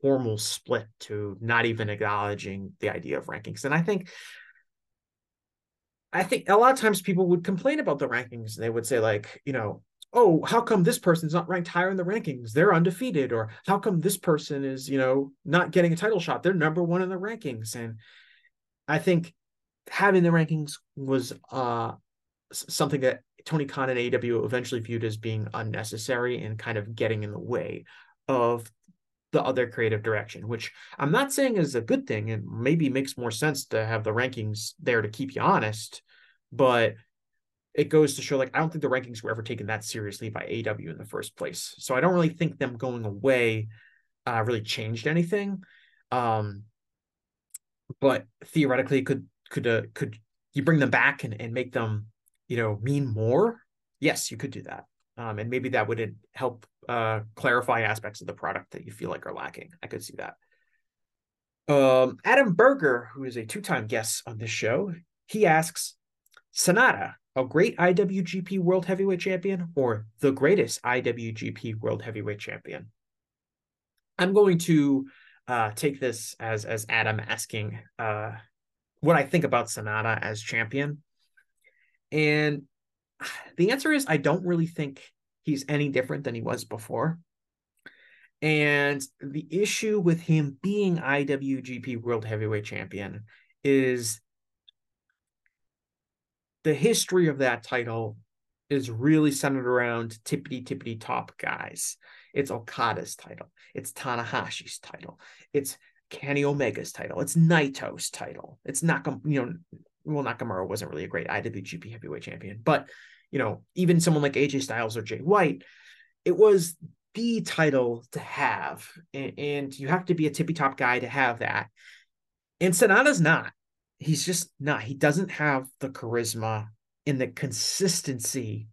formal split to not even acknowledging the idea of rankings. And I think I think a lot of times people would complain about the rankings and they would say, like, you know, oh, how come this person's not ranked higher in the rankings? They're undefeated. Or how come this person is, you know, not getting a title shot? They're number one in the rankings. And I think having the rankings was uh something that Tony Khan and AEW eventually viewed as being unnecessary and kind of getting in the way of the other creative direction, which I'm not saying is a good thing. It maybe makes more sense to have the rankings there to keep you honest, but it goes to show like I don't think the rankings were ever taken that seriously by AEW in the first place. So I don't really think them going away uh, really changed anything. Um, but theoretically, could could uh, could you bring them back and, and make them you know mean more? Yes, you could do that um, and maybe that would help uh, clarify aspects of the product that you feel like are lacking. I could see that. Um, Adam Berger, who is a two-time guest on this show, he asks, Sanada, a great IWGP World Heavyweight Champion or the greatest IWGP World Heavyweight Champion? I'm going to uh, take this as as Adam asking uh, what I think about Sanada as champion, and the answer is I don't really think he's any different than he was before. And the issue with him being IWGP World Heavyweight Champion is the history of that title is really centered around tippity tippity top guys. It's Okada's title. It's Tanahashi's title. It's Kenny Omega's title. It's Naito's title. It's Nakam, you know, well, Nakamura wasn't really a great IWGP heavyweight champion, but you know, even someone like AJ Styles or Jay White, it was the title to have. And, and you have to be a tippy top guy to have that. And Sanada's not. He's just not. He doesn't have the charisma and the consistency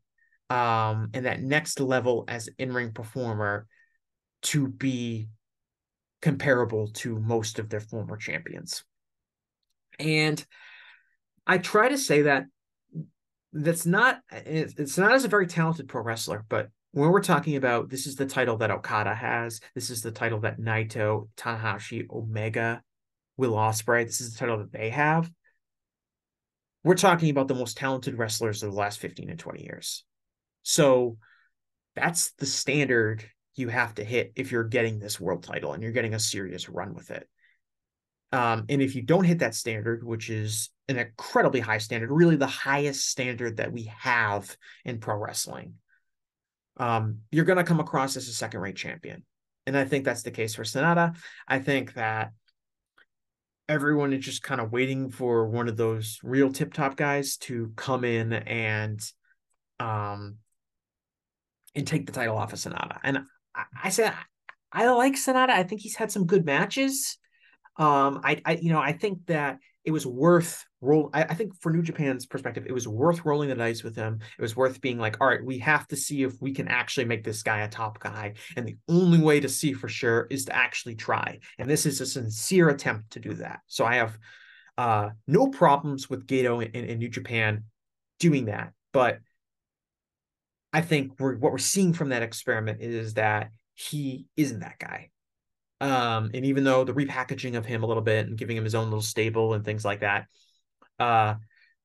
um and that next level as in-ring performer to be comparable to most of their former champions. And I try to say that that's not it's not as a very talented pro wrestler, but when we're talking about this is the title that Okada has, this is the title that Naito, Tanahashi, Omega, Will Ospreay, this is the title that they have. We're talking about the most talented wrestlers of the last 15 and 20 years. So that's the standard you have to hit if you're getting this world title and you're getting a serious run with it. Um, and if you don't hit that standard, which is an incredibly high standard, really the highest standard that we have in pro wrestling, um, you're going to come across as a second rate champion. And I think that's the case for Sanada. I think that everyone is just kind of waiting for one of those real tip top guys to come in and um and take the title off of Sanada. And I, I said I like Sanada. I think he's had some good matches. Um, I, I, you know, I think that it was worth roll. I, I, think for New Japan's perspective, it was worth rolling the dice with him. It was worth being like, all right, we have to see if we can actually make this guy a top guy, and the only way to see for sure is to actually try. And this is a sincere attempt to do that. So I have uh, no problems with Gedo in, in, in New Japan doing that, but I think we're, what we're seeing from that experiment is that he isn't that guy. Um, and even though the repackaging of him a little bit and giving him his own little stable and things like that uh,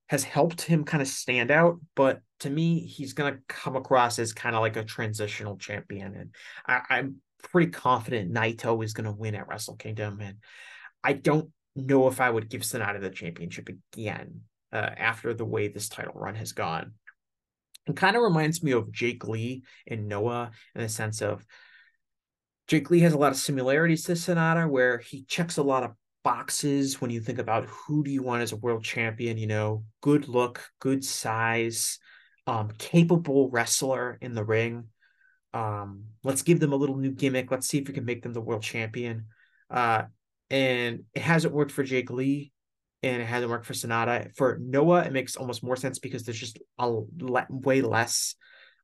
has helped him kind of stand out, but to me, he's going to come across as kind of like a transitional champion. And I, am pretty confident Naito is going to win at Wrestle Kingdom. And I don't know if I would give Sanada the championship again uh, after the way this title run has gone. It kind of reminds me of Jake Lee and Noah in the sense of Jake Lee has a lot of similarities to Sanada where he checks a lot of boxes when you think about who do you want as a world champion. You know, good look, good size, um, capable wrestler in the ring. Um, let's give them a little new gimmick. Let's see if we can make them the world champion. Uh, and it hasn't worked for Jake Lee, and it hasn't worked for Sanada For Noah, it makes almost more sense because there's just a le- way less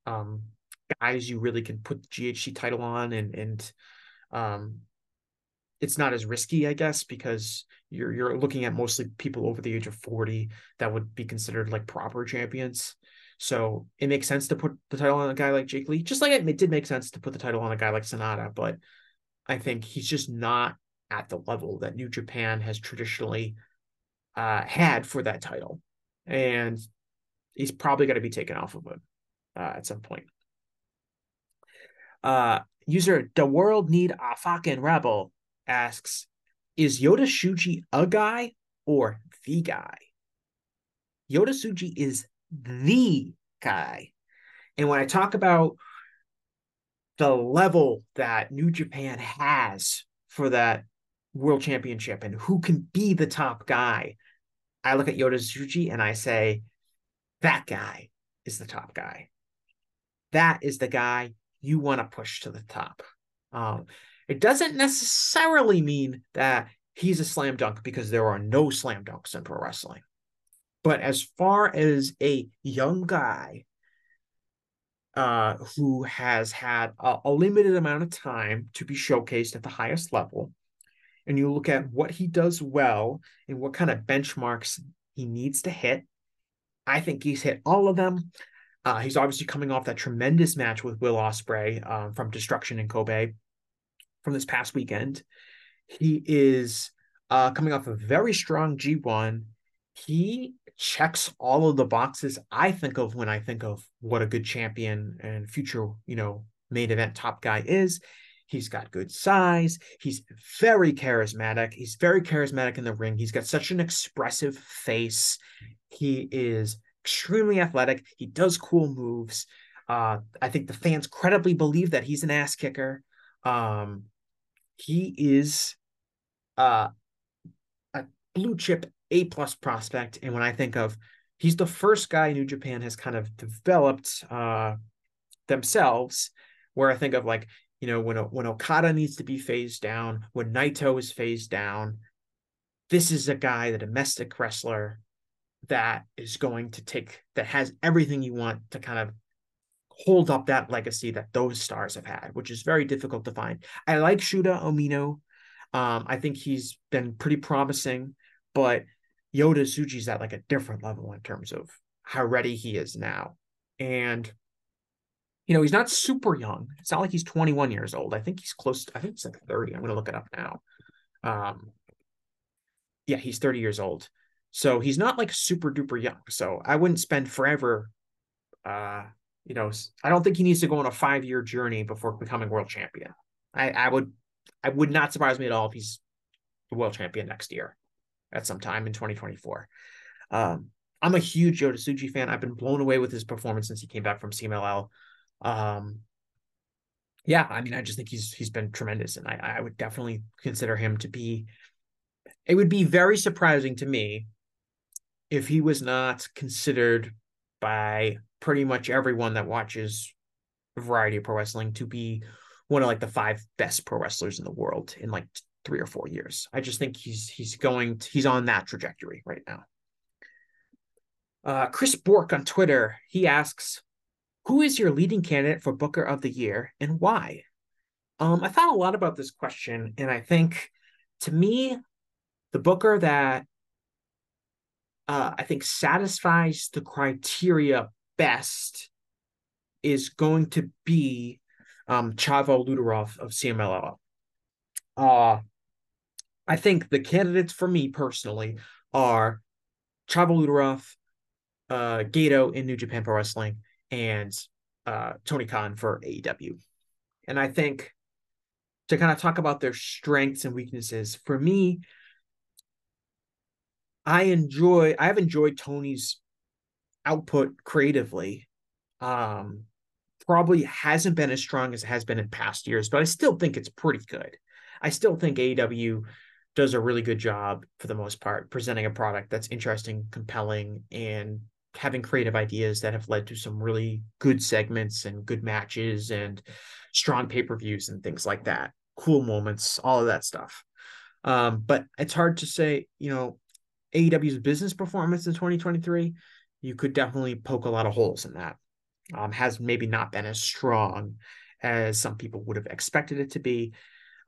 um, guys you really can put the GHC title on and and um it's not as risky, I guess, because you're you're looking at mostly people over the age of 40 that would be considered like proper champions. So it makes sense to put the title on a guy like Jake Lee, just like it did make sense to put the title on a guy like Sanada, But I think he's just not at the level that New Japan has traditionally uh, had for that title. And he's probably going to be taken off of it uh, at some point. Uh, user The World Need a Fucking Rebel asks, is Yota Tsuji a guy or the guy? Yota Tsuji is the guy. And when I talk about the level that New Japan has for that world championship and who can be the top guy, I look at Yota Tsuji and I say, that guy is the top guy. That is the guy you want to push to the top. Um, it doesn't necessarily mean that he's a slam dunk because there are no slam dunks in pro wrestling. But as far as a young guy uh, who has had a, a limited amount of time to be showcased at the highest level, and you look at what he does well and what kind of benchmarks he needs to hit, I think he's hit all of them. Uh, he's obviously coming off that tremendous match with Will Ospreay um, from Destruction in Kobe from this past weekend. He is uh, coming off a very strong G1. He checks all of the boxes I think of when I think of what a good champion and future, you know, main event top guy is. He's got good size. He's very charismatic. He's very charismatic in the ring. He's got such an expressive face. He is extremely athletic. He does cool moves. Uh, I think the fans credibly believe that he's an ass kicker. Um, he is uh, a blue chip A plus prospect. And when I think of he's the first guy New Japan has kind of developed uh, themselves, where I think of like, you know, when when Okada needs to be phased down, when Naito is phased down, this is a guy, the domestic wrestler that is going to take that has everything you want to kind of hold up that legacy that those stars have had, which is very difficult to find. I like Shota Umino. Um, I think he's been pretty promising, but Yota Tsuji's at like a different level in terms of how ready he is now. And you know, he's not super young. It's not like he's 21 years old. I think he's close. To, I think he's like 30. I'm going to look it up now. Um, yeah, he's 30 years old. So he's not like super duper young. So I wouldn't spend forever uh, you know, I don't think he needs to go on a five year journey before becoming world champion. I, I would, I would not surprise me at all if he's the world champion next year at some time in 2024. Um, I'm a huge Yota Tsuji fan. I've been blown away with his performance since he came back from CMLL. Um, yeah, I mean, I just think he's he's been tremendous, and I, I would definitely consider him to be. It would be very surprising to me if he was not considered by pretty much everyone that watches a variety of pro wrestling to be one of like the five best pro wrestlers in the world in like three or four years. I just think he's he's going to, he's on that trajectory right now. Uh, Chris Bork on Twitter he asks, "Who is your leading candidate for Booker of the Year and why?" Um, I thought a lot about this question, and I think to me, the Booker that uh, I think satisfies the criteria best is going to be um, Chavo Lutteroth of CMLL. Uh, I think the candidates for me personally are Chavo Lutteroth, uh, Gedo in New Japan Pro Wrestling, and uh, Tony Khan for AEW. And I think to kind of talk about their strengths and weaknesses, for me, I enjoy, I have enjoyed Tony's output creatively um, probably hasn't been as strong as it has been in past years, but I still think it's pretty good. I still think AEW does a really good job for the most part, presenting a product that's interesting, compelling, and having creative ideas that have led to some really good segments and good matches and strong pay per views and things like that. Cool moments, all of that stuff. Um, but it's hard to say, you know, AEW's business performance in 2023 you could definitely poke a lot of holes in that. Um, has maybe not been as strong as some people would have expected it to be.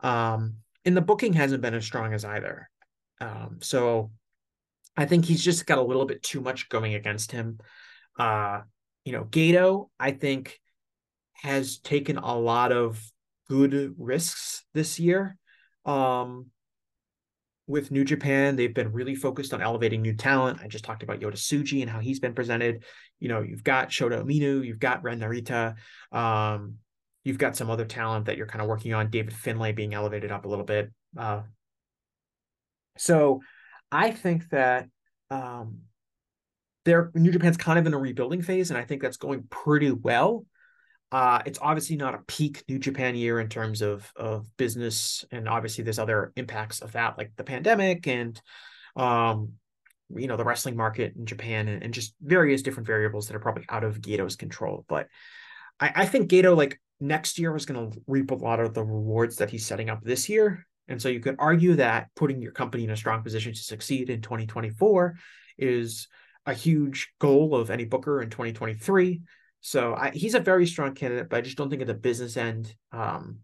Um, and the booking hasn't been as strong as either. Um, so I think he's just got a little bit too much going against him. Uh, you know, Gedo, I think, has taken a lot of good risks this year. Um, with New Japan, they've been really focused on elevating new talent. I just talked about Yota Tsuji and how he's been presented. You know, you've got Shota Umino, you've got Ren Narita, um, you've got some other talent that you're kind of working on. David Finlay being elevated up a little bit. Uh, so I think that um, New Japan's kind of in a rebuilding phase, and I think that's going pretty well. Uh, it's obviously not a peak New Japan year in terms of of business, and obviously there's other impacts of that, like the pandemic and um, you know the wrestling market in Japan, and, and just various different variables that are probably out of Gedo's control. But I, I think Gedo like next year is going to reap a lot of the rewards that he's setting up this year, and so you could argue that putting your company in a strong position to succeed in 2024 is a huge goal of any booker in 2023 so I, he's a very strong candidate, but I just don't think at the business end, um,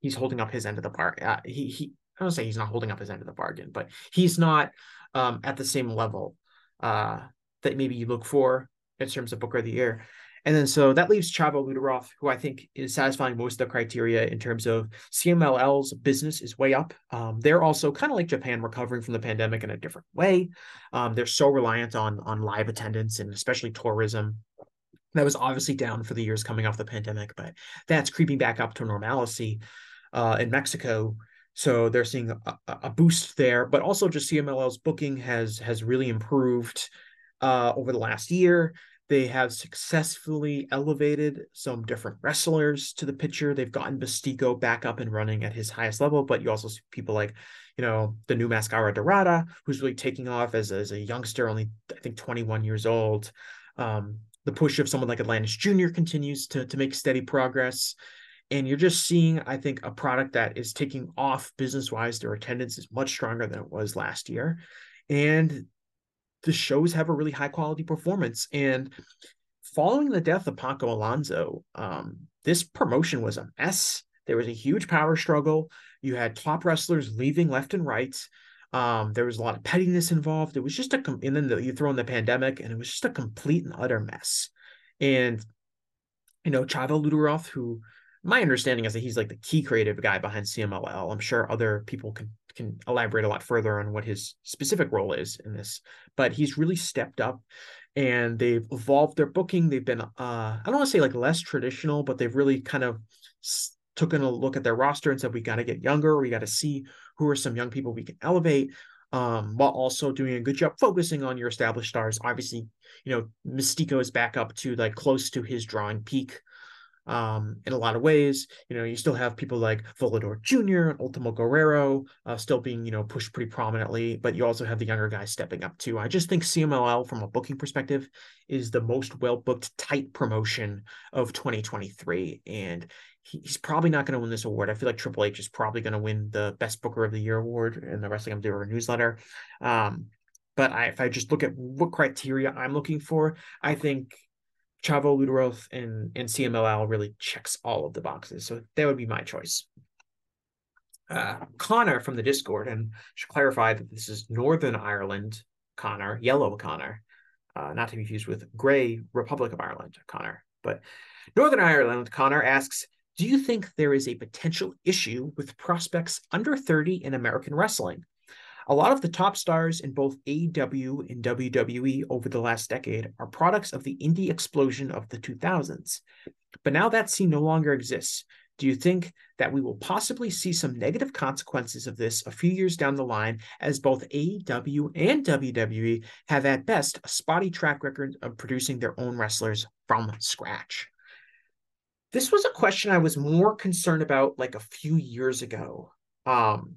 he's holding up his end of the bar. Uh, he he. I don't say he's not holding up his end of the bargain, but he's not um, at the same level uh, that maybe you look for in terms of Booker of the Year. And then so that leaves Chavo Lutteroth, who I think is satisfying most of the criteria in terms of CMLL's business is way up. Um, they're also kind of like Japan, recovering from the pandemic in a different way. Um, they're so reliant on on live attendance and especially tourism that was obviously down for the years coming off the pandemic, but that's creeping back up to normalcy uh, in Mexico. So they're seeing a, a, boost there, but also just CMLL's booking has has really improved uh, over the last year. They have successfully elevated some different wrestlers to the picture. They've gotten Mystico back up and running at his highest level, but you also see people like, you know, the new Mascara Dorada, who's really taking off as, as a youngster, only I think 21 years old. Um, the push of someone like Atlantis Jr. continues to, to make steady progress. And you're just seeing, I think, a product that is taking off business wise. Their attendance is much stronger than it was last year. And the shows have a really high quality performance. And following the death of Paco Alonso, um, this promotion was a mess. There was a huge power struggle. You had top wrestlers leaving left and right. Um, there was a lot of pettiness involved. It was just a, and then the, you throw in the pandemic, and it was just a complete and utter mess. And you know, Chavo Lutteroth, who my understanding is that he's like the key creative guy behind CMLL. I'm sure other people can can elaborate a lot further on what his specific role is in this, but he's really stepped up and they've evolved their booking. They've been uh I don't want to say like less traditional, but they've really kind of taken a look at their roster and said we got to get younger, we got to see who are some young people we can elevate um, while also doing a good job focusing on your established stars. Obviously, you know, Mystico is back up to like close to his drawing peak um, in a lot of ways. You know, you still have people like Volador Jr. and Ultimo Guerrero uh, still being, you know, pushed pretty prominently, but you also have the younger guys stepping up too. I just think CMLL, from a booking perspective, is the most well booked, tight promotion of 2023. And he's probably not going to win this award. I feel like Triple H is probably going to win the Best Booker of the Year award in the Wrestling Observer newsletter. Um, but I, if I just look at what criteria I'm looking for, I think Chavo Lutteroth and, and CMLL really checks all of the boxes. So that would be my choice. Uh, Connor from the Discord, and should clarify that this is Northern Ireland Connor, Yellow Connor, uh, not to be confused with Grey Republic of Ireland Connor. But Northern Ireland Connor asks, do you think there is a potential issue with prospects under 30 in American wrestling? A lot of the top stars in both AEW and WWE over the last decade are products of the indie explosion of the 2000s. But now that scene no longer exists. Do you think that we will possibly see some negative consequences of this a few years down the line as both AEW and WWE have at best a spotty track record of producing their own wrestlers from scratch? This was a question I was more concerned about like a few years ago, um,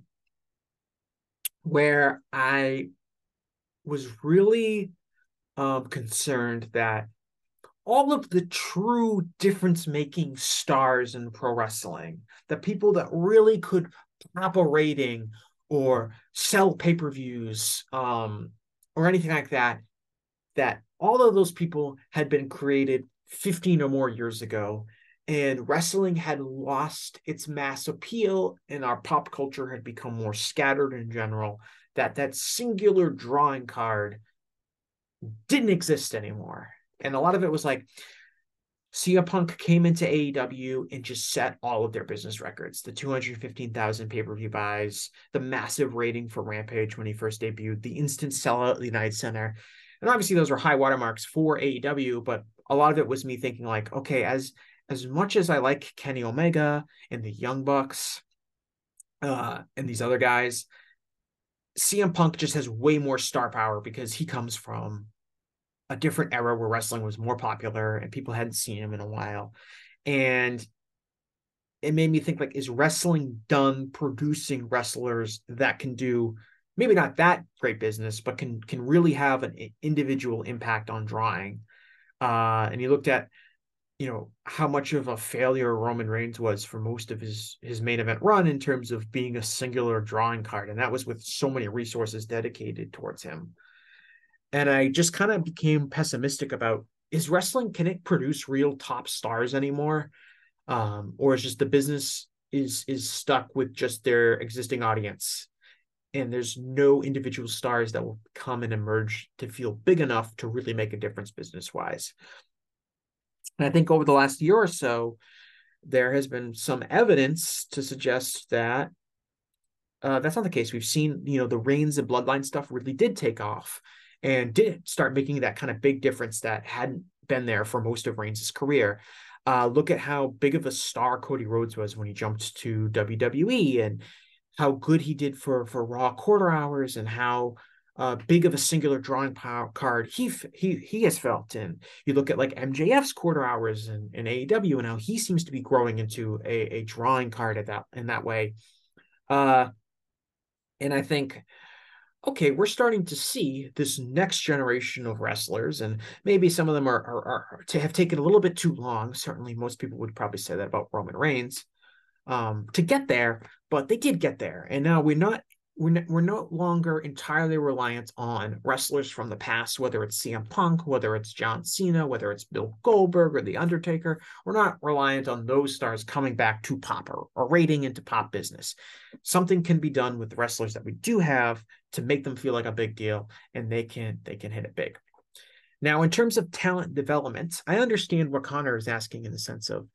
where I was really um, concerned that all of the true difference making stars in pro wrestling, the people that really could pop a rating or sell pay per views um, or anything like that, that all of those people had been created 15 or more years ago and wrestling had lost its mass appeal and our pop culture had become more scattered in general that that singular drawing card didn't exist anymore And a lot of it was like CM Punk came into AEW and just set all of their business records. The 215,000 pay-per-view buys, the massive rating for Rampage when he first debuted, the instant sellout at the United Center. And obviously those were high watermarks for AEW, but a lot of it was me thinking like, okay, as as much as I like Kenny Omega and the Young Bucks uh, and these other guys, CM Punk just has way more star power because he comes from a different era where wrestling was more popular and people hadn't seen him in a while. And it made me think like, is wrestling done producing wrestlers that can do maybe not that great business, but can can really have an individual impact on drawing? Uh, and he looked at you know how much of a failure Roman Reigns was for most of his his main event run in terms of being a singular drawing card, and that was with so many resources dedicated towards him. And I just kind of became pessimistic about is wrestling can it produce real top stars anymore, um, or is just the business is is stuck with just their existing audience, and there's no individual stars that will come and emerge to feel big enough to really make a difference business wise. And I think over the last year or so, there has been some evidence to suggest that uh, that's not the case. We've seen, you know, the Reigns and Bloodline stuff really did take off and did start making that kind of big difference that hadn't been there for most of Reigns' career. Uh, look at how big of a star Cody Rhodes was when he jumped to WWE and how good he did for for Raw quarter hours and how uh, big of a singular drawing power card he he he has felt. And you look at like MJF's quarter hours in, in AEW and how he seems to be growing into a, a drawing card at that in that way. Uh, and I think okay, we're starting to see this next generation of wrestlers, and maybe some of them are, are, are, to have taken a little bit too long. Certainly, most people would probably say that about Roman Reigns um, to get there, but they did get there, and now we're not we're, we're no longer entirely reliant on wrestlers from the past, whether it's CM Punk, whether it's John Cena, whether it's Bill Goldberg or The Undertaker. We're not reliant on those stars coming back to pop or, or rating into pop business. Something can be done with the wrestlers that we do have to make them feel like a big deal, and they can they can hit it big. Now, in terms of talent development, I understand what Connor is asking in the sense of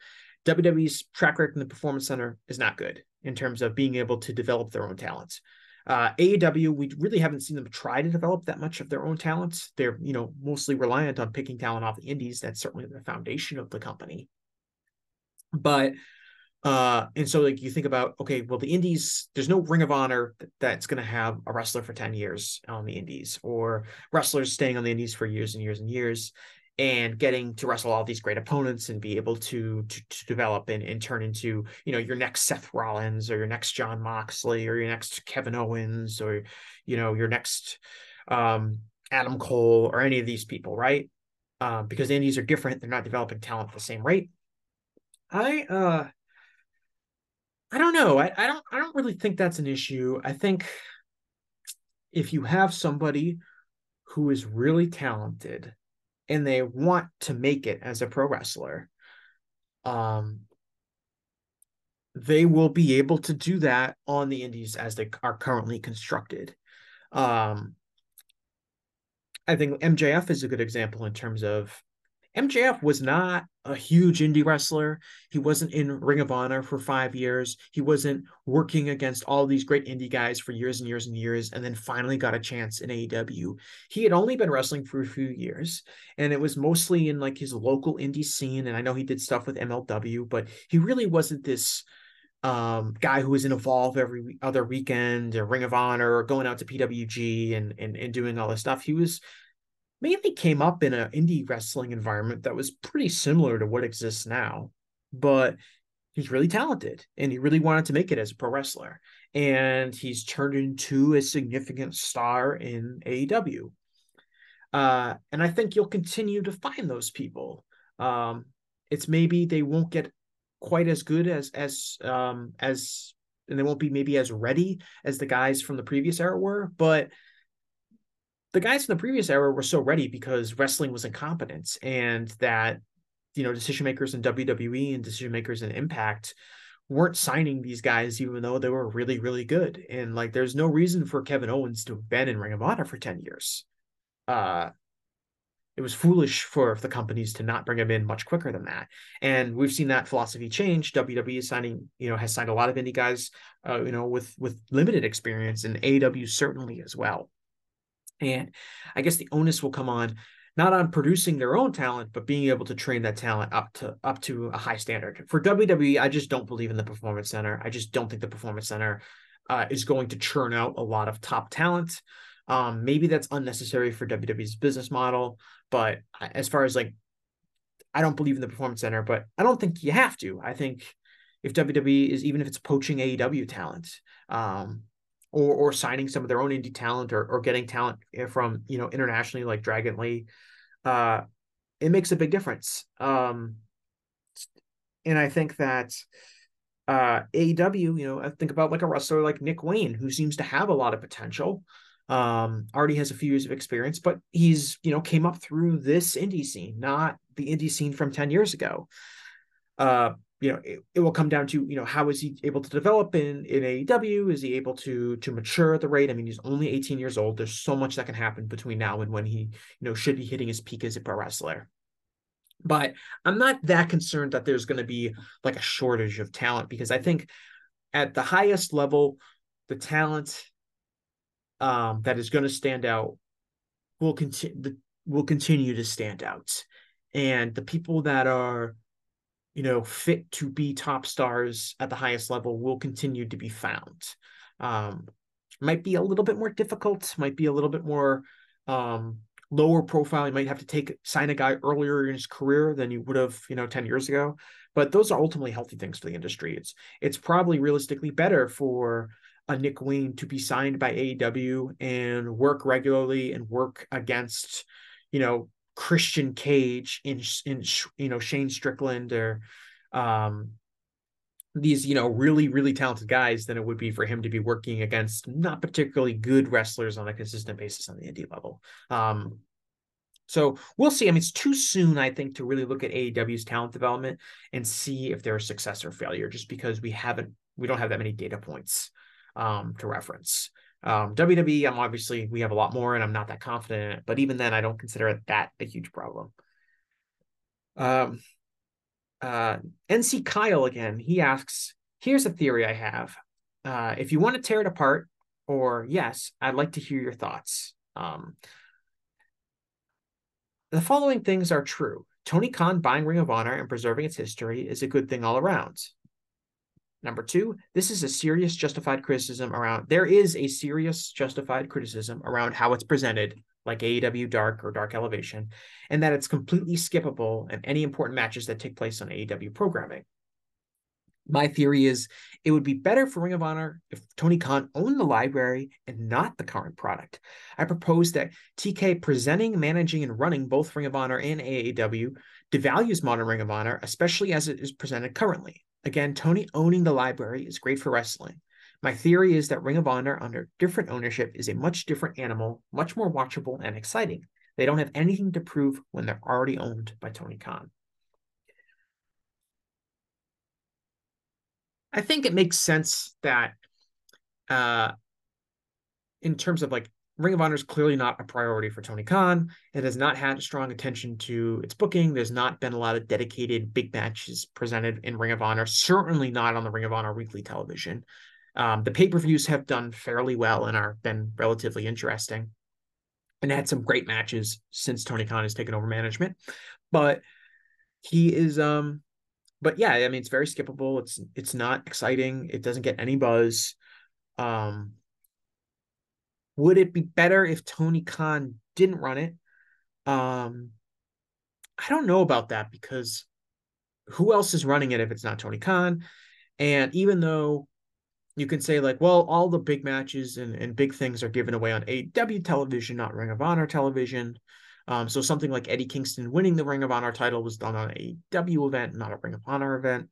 WWE's track record in the Performance Center is not good in terms of being able to develop their own talents. Uh, AEW, we really haven't seen them try to develop that much of their own talents. They're, you know, mostly reliant on picking talent off the indies. That's certainly the foundation of the company. But uh, and so like you think about, okay, well, the indies, there's no ring of honor that's going to have a wrestler for 10 years on the indies or wrestlers staying on the indies for years and years and years and getting to wrestle all these great opponents and be able to to, to develop and, and turn into you know your next Seth Rollins or your next Jon Moxley or your next Kevin Owens or you know your next um, Adam Cole or any of these people, right? Um, because the indies are different; they're not developing talent at the same rate. I uh, I don't know. I, I don't I don't really think that's an issue. I think if you have somebody who is really talented and they want to make it as a pro wrestler, um, they will be able to do that on the indies as they are currently constructed. Um, I think MJF is a good example in terms of MJF was not a huge indie wrestler. He wasn't in Ring of Honor for five years. He wasn't working against all these great indie guys for years and years and years, and then finally got a chance in AEW. He had only been wrestling for a few years, and it was mostly in like his local indie scene. And I know he did stuff with MLW, but he really wasn't this um, guy who was in Evolve every other weekend or Ring of Honor or going out to PWG and, and, and doing all this stuff. He was mainly came up in an indie wrestling environment that was pretty similar to what exists now, but he's really talented and he really wanted to make it as a pro wrestler. And he's turned into a significant star in AEW. Uh, and I think you'll continue to find those people. Um, it's maybe they won't get quite as good as as um, as and they won't be maybe as ready as the guys from the previous era were, but the guys in the previous era were so ready because wrestling was incompetence and that you know decision makers in WWE and decision makers in Impact weren't signing these guys even though they were really really good and like there's no reason for Kevin Owens to have been in Ring of Honor for 10 years uh it was foolish for the companies to not bring him in much quicker than that. And we've seen that philosophy change. WWE signing, you know, has signed a lot of indie guys, uh, you know, with with limited experience, and AEW certainly as well. And I guess the onus will come on not on producing their own talent, but being able to train that talent up to up to a high standard. For WWE, I just don't believe in the performance center. I just don't think the performance center uh, is going to churn out a lot of top talent. Um, maybe that's unnecessary for WWE's business model, but as far as like, I don't believe in the performance center, but I don't think you have to. I think if WWE is even if it's poaching AEW talent, um, or or signing some of their own indie talent or or getting talent from you know internationally like Dragon Lee, uh, it makes a big difference. Um, and I think that uh, AEW, you know, I think about like a wrestler like Nick Wayne, who seems to have a lot of potential. Um, already has a few years of experience, but he's you know came up through this indie scene, not the indie scene from ten years ago. Uh, you know, it, it will come down to you know how is he able to develop in in AEW? Is he able to to mature at the rate? I mean, he's only 18 years old. There's so much that can happen between now and when he you know should be hitting his peak as a pro wrestler. But I'm not that concerned that there's going to be like a shortage of talent because I think at the highest level, the talent um, that is going to stand out will continue will continue to stand out, and the people that are you know fit to be top stars at the highest level will continue to be found. Um, might be a little bit more difficult, might be a little bit more um, lower profile. You might have to take sign a guy earlier in his career than you would have, you know, 10 years ago. But those are ultimately healthy things for the industry. It's it's probably realistically better for a Nick Wayne to be signed by AEW and work regularly and work against, you know, Christian Cage in in you know Shane Strickland or um these you know really really talented guys than it would be for him to be working against not particularly good wrestlers on a consistent basis on the indie level. Um so we'll see. I mean it's too soon i think to really look at aew's talent development and see if they're a success or failure just because we haven't we don't have that many data points um to reference um wwe i'm obviously we have a lot more and i'm not that confident in it but even then i don't consider it that a huge problem um uh, NC Kyle again, he asks, here's a theory I have. Uh, if you want to tear it apart, or yes, I'd like to hear your thoughts. Um, the following things are true. Tony Khan buying Ring of Honor and preserving its history is a good thing all around. Number two, this is a serious justified criticism around, there is a serious justified criticism around how it's presented like AEW Dark or Dark Elevation, and that it's completely skippable in any important matches that take place on AEW programming. My theory is it would be better for Ring of Honor if Tony Khan owned the library and not the current product. I propose that TK presenting, managing, and running both Ring of Honor and AEW devalues modern Ring of Honor, especially as it is presented currently. Again, Tony owning the library is great for wrestling. My theory is that Ring of Honor under different ownership is a much different animal, much more watchable and exciting. They don't have anything to prove when they're already owned by Tony Khan. I think it makes sense that uh, in terms of like Ring of Honor is clearly not a priority for Tony Khan. It has not had strong attention to its booking. There's not been a lot of dedicated big matches presented in Ring of Honor, certainly not on the Ring of Honor weekly television. Um, the pay per views have done fairly well and are been relatively interesting, and had some great matches since Tony Khan has taken over management. But he is, um, but yeah, I mean, it's very skippable. It's it's not exciting. It doesn't get any buzz. Um, would it be better if Tony Khan didn't run it? Um, I don't know about that because who else is running it if it's not Tony Khan? And even though you can say like, well, all the big matches and, and big things are given away on AEW television, not Ring of Honor television. Um, so something like Eddie Kingston winning the Ring of Honor title was done on a W event, not a Ring of Honor event.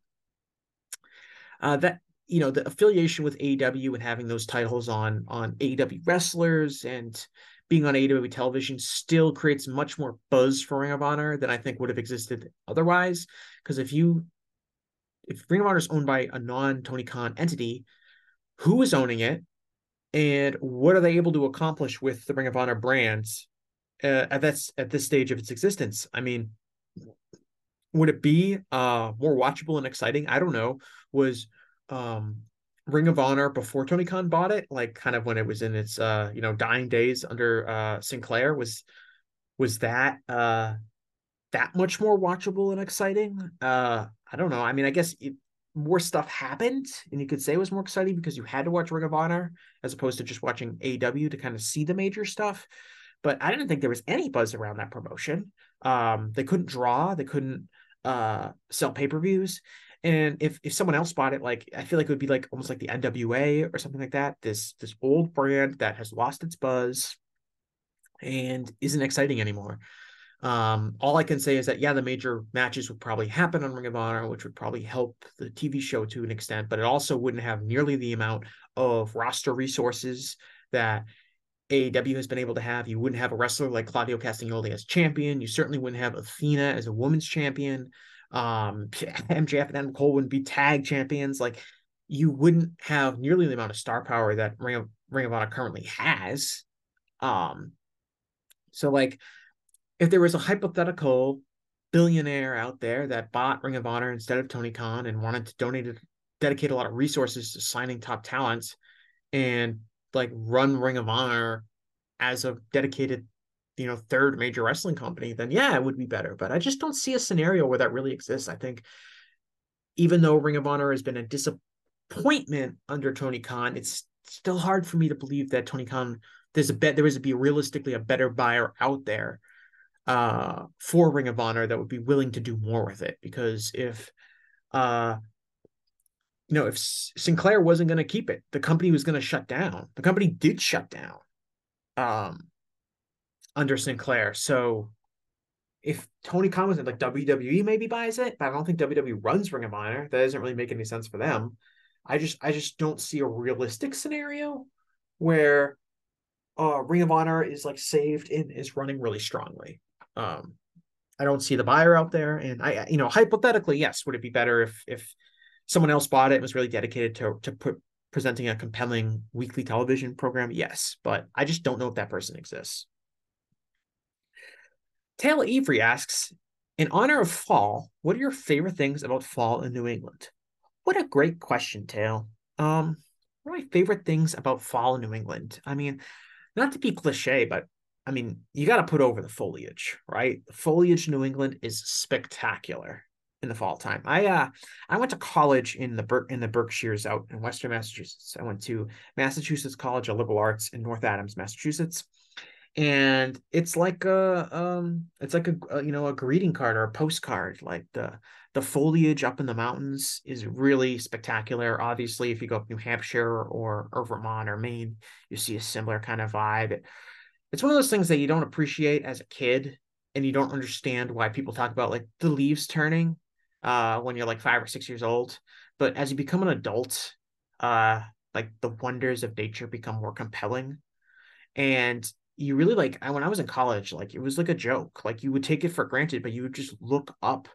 Uh, that you know the affiliation with AEW and having those titles on on AEW wrestlers and being on AEW television still creates much more buzz for Ring of Honor than I think would have existed otherwise. Because if you if Ring of Honor is owned by a non Tony Khan entity, who is owning it, and what are they able to accomplish with the Ring of Honor brands uh, at that's at this stage of its existence. I mean, would it be uh more watchable and exciting? I don't know. Was um Ring of Honor before Tony Khan bought it, like kind of when it was in its uh you know dying days under uh Sinclair was was that uh that much more watchable and exciting? Uh I don't know. I mean, I guess it, more stuff happened and you could say it was more exciting because you had to watch Ring of Honor as opposed to just watching AEW to kind of see the major stuff. But I didn't think there was any buzz around that promotion. Um they couldn't draw, they couldn't uh sell pay-per-views and if if someone else bought it like i feel like it would be like almost like the nwa or something like that this this old brand that has lost its buzz and isn't exciting anymore um all i can say is that yeah the major matches would probably happen on ring of honor which would probably help the tv show to an extent but it also wouldn't have nearly the amount of roster resources that AEW has been able to have. You wouldn't have a wrestler like Claudio Castagnoli as champion. You certainly wouldn't have Athena as a women's champion. Um, MJF and Adam Cole wouldn't be tag champions. Like you wouldn't have nearly the amount of star power that Ring of Ring of Honor currently has. Um, so like if there was a hypothetical billionaire out there that bought Ring of Honor instead of Tony Khan and wanted to donate it, dedicate a lot of resources to signing top talents and like run Ring of Honor as a dedicated, you know, third major wrestling company, then yeah, it would be better. But I just don't see a scenario where that really exists. I think even though Ring of Honor has been a disappointment under Tony Khan, it's still hard for me to believe that Tony Khan there's a bet there is be realistically a better buyer out there uh for Ring of Honor that would be willing to do more with it because if uh you know, if Sinclair wasn't going to keep it, the company was going to shut down. The company did shut down um, under Sinclair. So if Tony Khan was like WWE maybe buys it, but I don't think WWE runs Ring of Honor. That doesn't really make any sense for them. I just I just don't see a realistic scenario where uh Ring of Honor is like saved and is running really strongly. Um I don't see the buyer out there. And I you know, hypothetically, yes, would it be better if if someone else bought it and was really dedicated to to put, presenting a compelling weekly television program yes but i just don't know if that person exists taylor avery asks in honor of fall what are your favorite things about fall in new england what a great question tail um what are my favorite things about fall in new england i mean not to be cliche but i mean you got to put over the foliage right the foliage in new england is spectacular in the fall time. I uh I went to college in the Ber- in the Berkshires out in Western Massachusetts. I went to Massachusetts College of Liberal Arts in North Adams, Massachusetts. And it's like a um it's like a, a you know a greeting card or a postcard like the the foliage up in the mountains is really spectacular. Obviously, if you go up New Hampshire or or Vermont or Maine, you see a similar kind of vibe. It's one of those things that you don't appreciate as a kid and you don't understand why people talk about like the leaves turning uh, when you're like five or six years old. But as you become an adult, uh, like the wonders of nature become more compelling. And you really like when I was in college, like it was like a joke. Like you would take it for granted, but you would just look up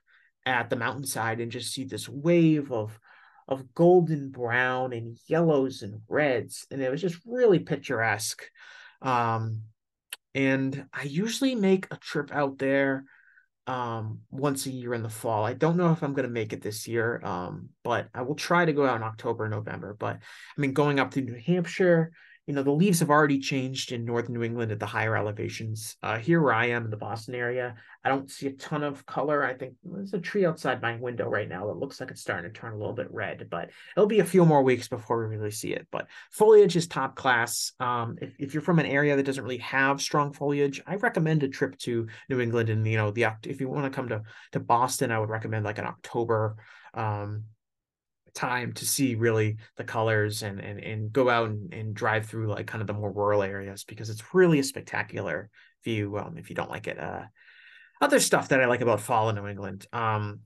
at the mountainside and just see this wave of of golden brown and yellows and reds. And it was just really picturesque. Um, and I usually make a trip out there um, once a year in the fall. I don't know if I'm going to make it this year, um, but I will try to go out in October, November. But I mean, going up to New Hampshire, you know the leaves have already changed in northern new england at the higher elevations. Uh, here where i am in the boston area i don't see a ton of color. I think there's a tree outside my window right now that looks like it's starting to turn a little bit red but it'll be a few more weeks before we really see it. But foliage is top class. Um, if, if you're from an area that doesn't really have strong foliage i recommend a trip to new england and you know the if you want to come to to boston i would recommend like an october um, time to see really the colors and and, and go out and, and drive through like kind of the more rural areas because it's really a spectacular view um, if you don't like it uh other stuff that i like about fall in new england um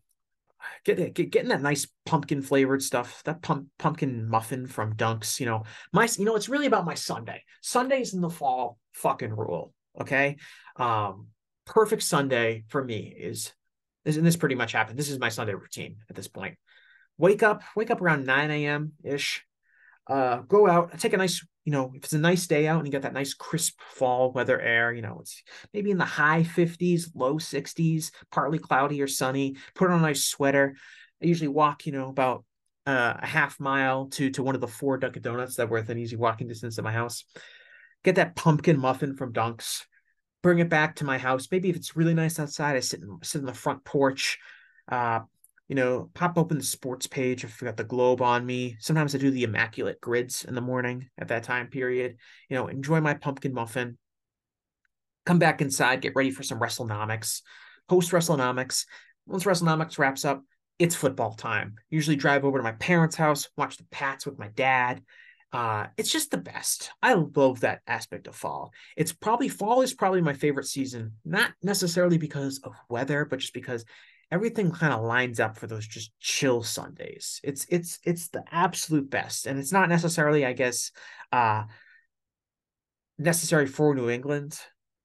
get, get getting that nice pumpkin flavored stuff that pump, pumpkin muffin from dunks you know my you know it's really about my sunday. Sundays in the fall fucking rule okay? Um perfect sunday for me is this and this pretty much happened. This is my sunday routine at this point wake up, wake up around 9 a.m. ish, uh, go out, take a nice you know, if it's a nice day out and you got that nice crisp fall weather air, you know, it's maybe in the high 50s, low 60s, partly cloudy or sunny, put on a nice sweater. I usually walk, you know, about uh, a half mile to to one of the four Dunkin' Donuts that were within easy walking distance of my house. Get that pumpkin muffin from Dunks, bring it back to my house. Maybe if it's really nice outside, I sit in, sit in the front porch, uh, you know, pop open the sports page if I got the globe on me. Sometimes I do the immaculate grids in the morning at that time period. You know, enjoy my pumpkin muffin. Come back inside, get ready for some WrestleNomics. Post WrestleNomics. Once WrestleNomics wraps up, it's football time. Usually drive over to my parents' house, watch the Pats with my dad. Uh, it's just the best. I love that aspect of fall. It's probably fall is probably my favorite season, not necessarily because of weather, but just because everything kind of lines up for those just chill Sundays. It's it's it's the absolute best, and it's not necessarily, I guess, uh, necessary for New England.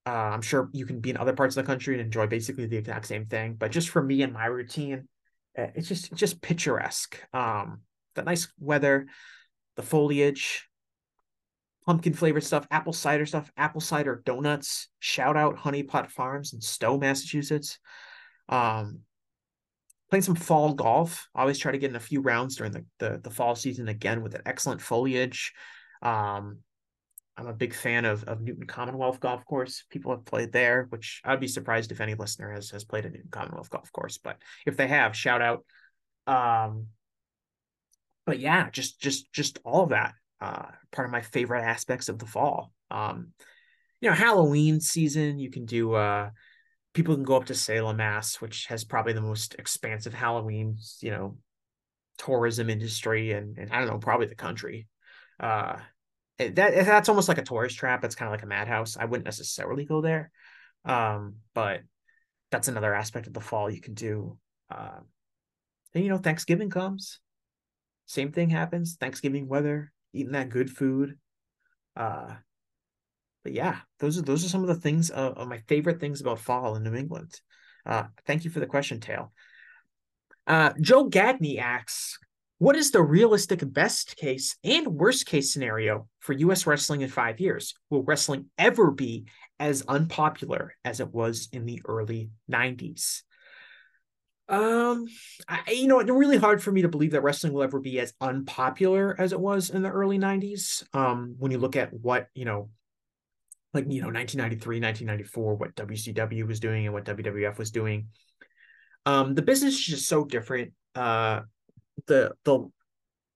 Uh, I'm sure you can be in other parts of the country and enjoy basically the exact same thing, but just for me and my routine, eh, it's just it's just picturesque. Um, the nice weather, the foliage, pumpkin flavored stuff, apple cider stuff, apple cider donuts. Shout out Honey Pot Farms in Stow, Massachusetts. Um, playing some fall golf. Always try to get in a few rounds during the, the, the fall season again with an excellent foliage. Um, I'm a big fan of, of Newton Commonwealth Golf Course. People have played there, which I'd be surprised if any listener has, has played a Newton Commonwealth Golf Course. But if they have, shout out. Um, but yeah, just just just all of that. Uh, part of my favorite aspects of the fall. Um, you know, Halloween season, you can do uh people can go up to Salem, Mass, which has probably the most expansive Halloween, you know, tourism industry and, and I don't know, probably the country. Uh, that that's almost like a tourist trap. It's kind of like a madhouse. I wouldn't necessarily go there, um, but that's another aspect of the fall you can do. Uh, and you know, Thanksgiving comes, same thing happens. Thanksgiving weather, eating that good food. Uh, but yeah, those are those are some of the things uh, of my favorite things about fall in New England. Uh, thank you for the question, Tail. Uh, Joe Gagney asks, "What is the realistic best case and worst case scenario for U.S. wrestling in five years? Will wrestling ever be as unpopular as it was in the early '90s?" Um, I, you know, it's really hard for me to believe that wrestling will ever be as unpopular as it was in the early 90s. Um, when you look at what, you know, like you know 1993 1994 what wcw was doing and what wwf was doing. Um the business is just so different. Uh the the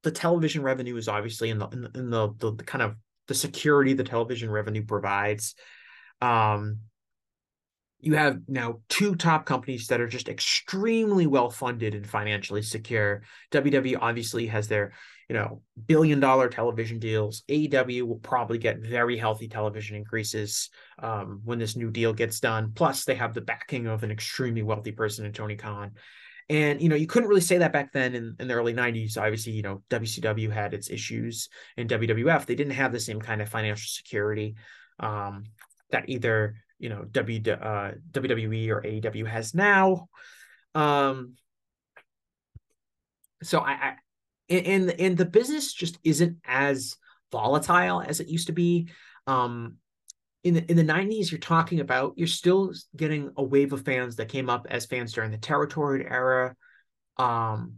the television revenue is obviously in the in the, in the, the, the kind of the security the television revenue provides. Um you have now two top companies that are just extremely well funded and financially secure. WWE obviously has their, you know, billion dollar television deals. AEW will probably get very healthy television increases um, when this new deal gets done. Plus, they have the backing of an extremely wealthy person in Tony Khan. And you know, you couldn't really say that back then in, in the early 90s. Obviously, you know, WCW had its issues in WWF. They didn't have the same kind of financial security um, that either you know w, uh, WWE or AEW has now. Um, so I, I and and the business just isn't as volatile as it used to be. Um, in the in the 90s, you're talking about you're still getting a wave of fans that came up as fans during the territory era. Um,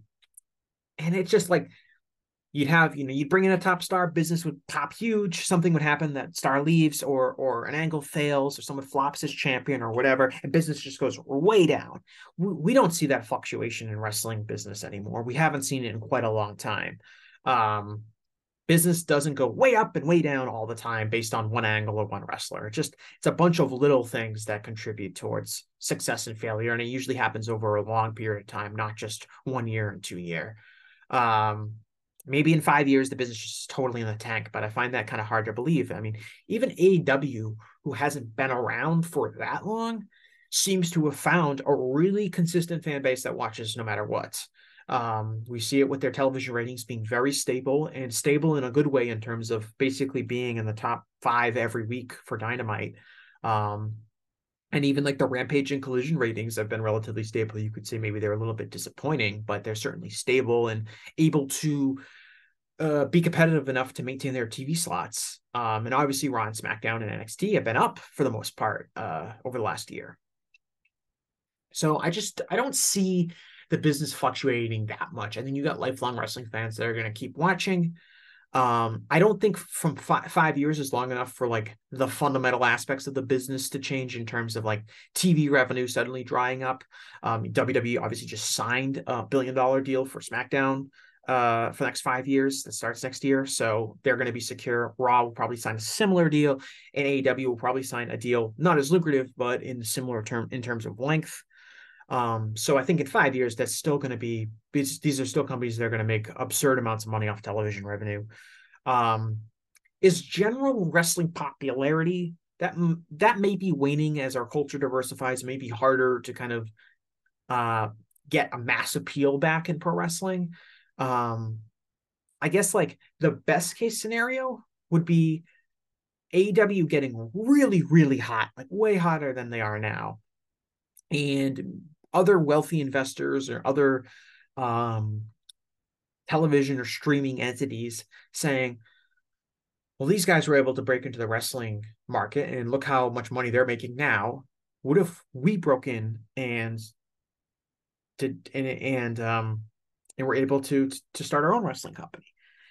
and it's just like you'd have you know you'd bring in a top star business would pop huge something would happen that star leaves or or an angle fails or someone flops as champion or whatever and business just goes way down we, we don't see that fluctuation in wrestling business anymore we haven't seen it in quite a long time um business doesn't go way up and way down all the time based on one angle or one wrestler. It just it's a bunch of little things that contribute towards success and failure, and it usually happens over a long period of time, not just one year and two year. Um, maybe in five years the business is totally in the tank but i find that kind of hard to believe. I mean even aew who hasn't been around for that long seems to have found a really consistent fan base that watches no matter what. Um, we see it with their television ratings being very stable and stable in a good way in terms of basically being in the top five every week for dynamite. Um, and even like the rampage and collision ratings have been relatively stable you could say maybe they're a little bit disappointing but they're certainly stable and able to uh, be competitive enough to maintain their TV slots. Um, and obviously, Raw SmackDown and NXT have been up for the most part uh, over the last year. So I just I don't see the business fluctuating that much. I think you got lifelong wrestling fans that are going to keep watching. Um, I don't think from fi- five years is long enough for like the fundamental aspects of the business to change in terms of like TV revenue suddenly drying up. Um, WWE obviously just signed a billion dollar deal for SmackDown uh, for the next five years that starts next year. So they're going to be secure. Raw will probably sign a similar deal, and AEW will probably sign a deal not as lucrative, but in similar term in terms of length. Um, so I think in five years, that's still going to be these, are still companies that are going to make absurd amounts of money off television revenue. Um, is general wrestling popularity that that may be waning as our culture diversifies, may be harder to kind of uh, get a mass appeal back in pro wrestling. Um, I guess like the best case scenario would be AEW getting really, really hot, like way hotter than they are now. And other wealthy investors or other um, television or streaming entities saying, well, these guys were able to break into the wrestling market and look how much money they're making now. What if we broke in and did and and um and we're able to to start our own wrestling company?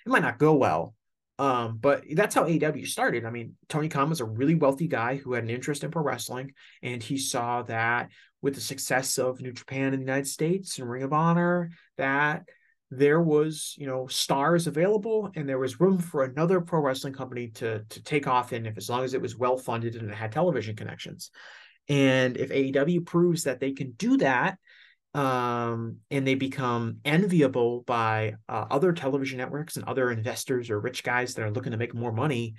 It might not go well, um, but that's how AEW started. I mean, Tony Khan was a really wealthy guy who had an interest in pro wrestling, and he saw that with the success of New Japan in the United States and Ring of Honor, that there was, you know, stars available and there was room for another pro wrestling company to to take off in if as long as it was well funded and it had television connections. And if AEW proves that they can do that, um, and they become enviable by uh, other television networks and other investors or rich guys that are looking to make more money,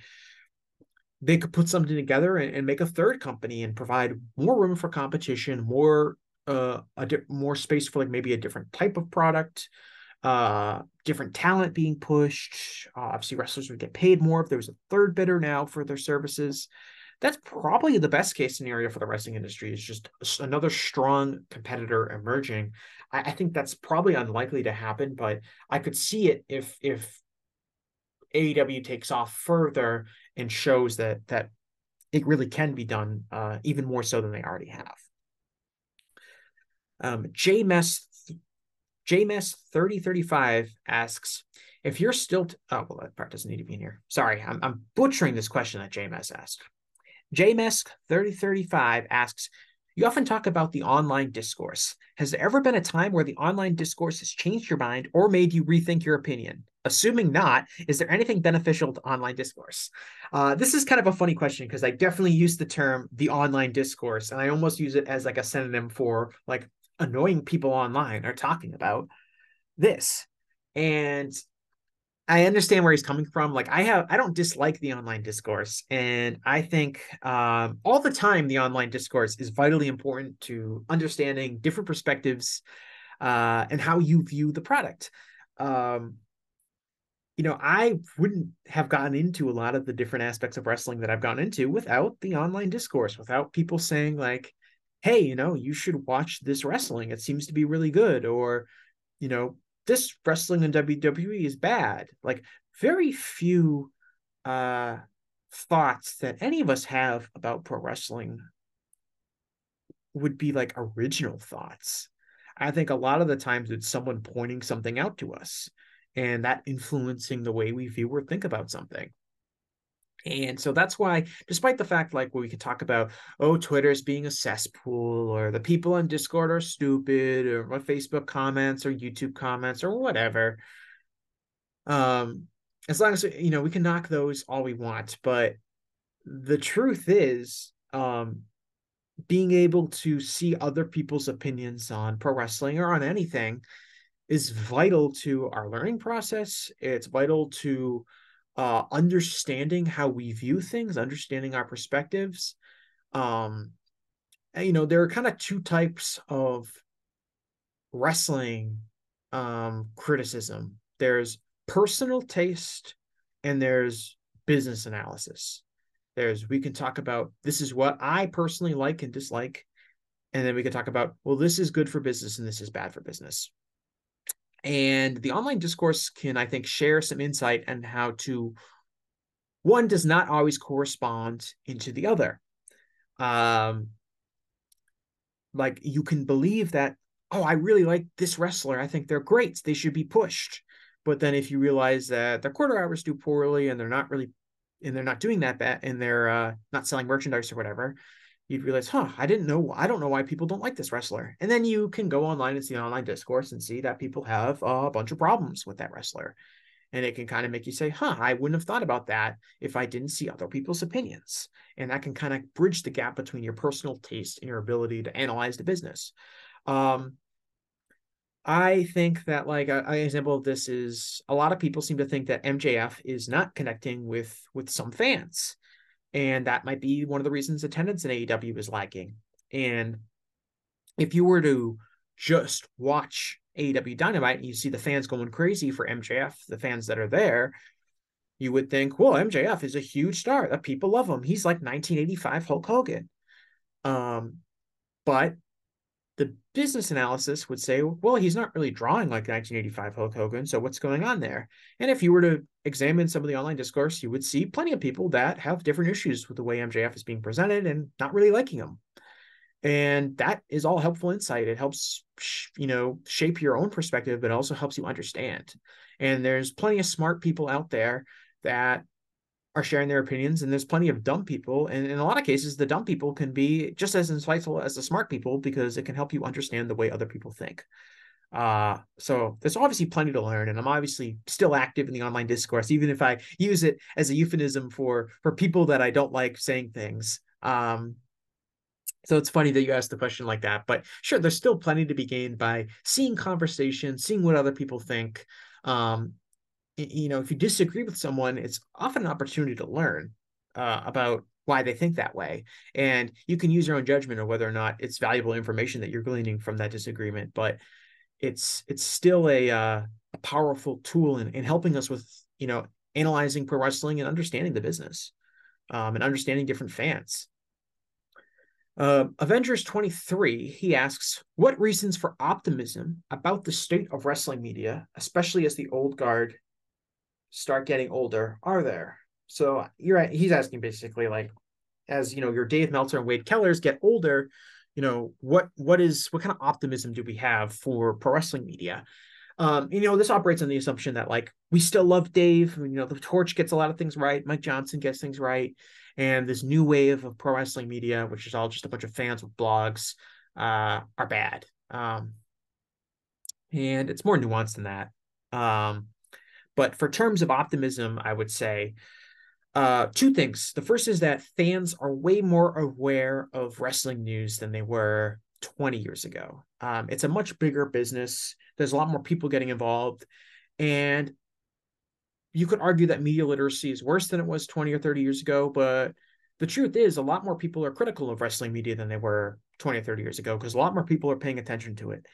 they could put something together and, and make a third company and provide more room for competition, more uh, a di- more space for like maybe a different type of product, uh, different talent being pushed. Uh, obviously, wrestlers would get paid more if there was a third bidder now for their services that's probably the best case scenario for the wrestling industry is just another strong competitor emerging. I, I think that's probably unlikely to happen, but I could see it if if AEW takes off further and shows that that it really can be done, uh, even more so than they already have. Um, JMS JMS 3035 asks if you're still t- oh well that part doesn't need to be in here. Sorry, I'm, I'm butchering this question that JMS asked. JMesk3035 asks, you often talk about the online discourse. Has there ever been a time where the online discourse has changed your mind or made you rethink your opinion? Assuming not, is there anything beneficial to online discourse? Uh, this is kind of a funny question because I definitely use the term the online discourse, and I almost use it as like a synonym for like annoying people online are talking about this. And I understand where he's coming from. Like I have, I don't dislike the online discourse, and I think um, all the time the online discourse is vitally important to understanding different perspectives uh, and how you view the product. Um, you know, I wouldn't have gotten into a lot of the different aspects of wrestling that I've gotten into without the online discourse, without people saying like, "Hey, you know, you should watch this wrestling. It seems to be really good," or you know this wrestling in WWE is bad. Like very few uh thoughts that any of us have about pro wrestling would be like original thoughts. I think a lot of the times it's someone pointing something out to us and that influencing the way we view or think about something. And so that's why, despite the fact, like we could talk about, oh, Twitter's being a cesspool, or the people on Discord are stupid, or what Facebook comments or YouTube comments or whatever. Um, as long as you know, we can knock those all we want, but the truth is, um, being able to see other people's opinions on pro wrestling or on anything is vital to our learning process. It's vital to uh, understanding how we view things, understanding our perspectives. Um, and, you know, there are kind of two types of wrestling um, criticism. There's personal taste, and there's business analysis. There's we can talk about this is what I personally like and dislike, and then we can talk about well, this is good for business and this is bad for business. And the online discourse can, I think, share some insight on how to one does not always correspond into the other. Um, like you can believe that, oh, I really like this wrestler. I think they're great. They should be pushed. But then if you realize that their quarter hours do poorly and they're not really and they're not doing that bad and they're uh, not selling merchandise or whatever, you'd realize, huh, I didn't know. I don't know why people don't like this wrestler. And then you can go online and see online discourse and see that people have a bunch of problems with that wrestler. And it can kind of make you say, huh, I wouldn't have thought about that if I didn't see other people's opinions. And that can kind of bridge the gap between your personal taste and your ability to analyze the business. Um, I think that like an example of this is a lot of people seem to think that MJF is not connecting with with some fans and that might be one of the reasons attendance in AEW is lagging. And if you were to just watch AEW Dynamite and you see the fans going crazy for MJF, the fans that are there, you would think, well, MJF is a huge star. That people love him. He's like 1985 Hulk Hogan. Um, but the business analysis would say, well, he's not really drawing like 1985 Hulk Hogan. So what's going on there? And if you were to examine some of the online discourse, you would see plenty of people that have different issues with the way MJF is being presented and not really liking him. And that is all helpful insight. It helps, you know, shape your own perspective, but also helps you understand. And there's plenty of smart people out there that are sharing their opinions and there's plenty of dumb people and in a lot of cases the dumb people can be just as insightful as the smart people because it can help you understand the way other people think. Uh, so there's obviously plenty to learn and i'm obviously still active in the online discourse even if i use it as a euphemism for for people that i don't like saying things. Um, so it's funny that you asked the question like that but sure there's still plenty to be gained by seeing conversation seeing what other people think. Um, you know if you disagree with someone it's often an opportunity to learn uh, about why they think that way. And you can use your own judgment of whether or not it's valuable information that you're gleaning from that disagreement but it's it's still a uh, a powerful tool in, in helping us with you know analyzing pro wrestling and understanding the business um, and understanding different fans. Uh, Avengers 23, he asks, What reasons for optimism about the state of wrestling media, especially as the old guard start getting older are there? So you're right. He's asking basically like, as you know, your Dave Meltzer and Wade Kellers get older, you know, what what is what kind of optimism do we have for pro wrestling media? Um, you know, this operates on the assumption that like we still love Dave. You know, the Torch gets a lot of things right. Mike Johnson gets things right, and this new wave of pro wrestling media, which is all just a bunch of fans with blogs, uh, are bad. Um, and it's more nuanced than that. Um, but for terms of optimism, I would say uh, two things. The first is that fans are way more aware of wrestling news than they were 20 years ago. Um, it's a much bigger business. There's a lot more people getting involved. And you could argue that media literacy is worse than it was 20 or 30 years ago. But the truth is, a lot more people are critical of wrestling media than they were 20 or 30 years ago because a lot more people are paying attention to it.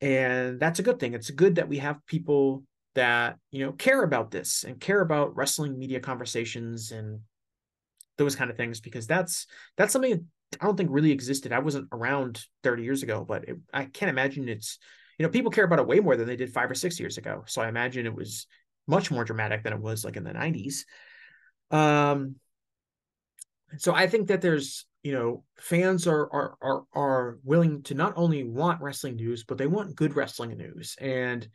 And that's a good thing. It's good that we have people that you know care about this and care about wrestling media conversations and those kind of things because that's that's something I don't think really existed. I wasn't around 30 years ago, but it, I can't imagine it's you know people care about it way more than they did five or six years ago. So I imagine it was much more dramatic than it was like in the 90s. Um, so I think that there's you know fans are are are are willing to not only want wrestling news, but they want good wrestling news and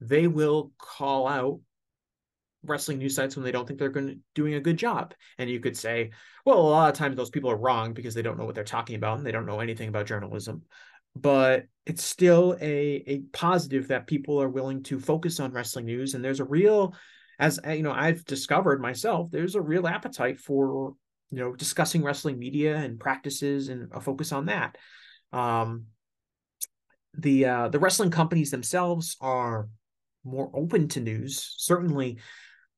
they will call out wrestling news sites when they don't think they're going doing a good job. And you could say, well, a lot of times those people are wrong because they don't know what they're talking about and they don't know anything about journalism. But it's still a a positive that people are willing to focus on wrestling news. And there's a real, as you know, I've discovered myself, there's a real appetite for you know discussing wrestling media and practices and a focus on that. Um, the uh, the wrestling companies themselves are more open to news. Certainly,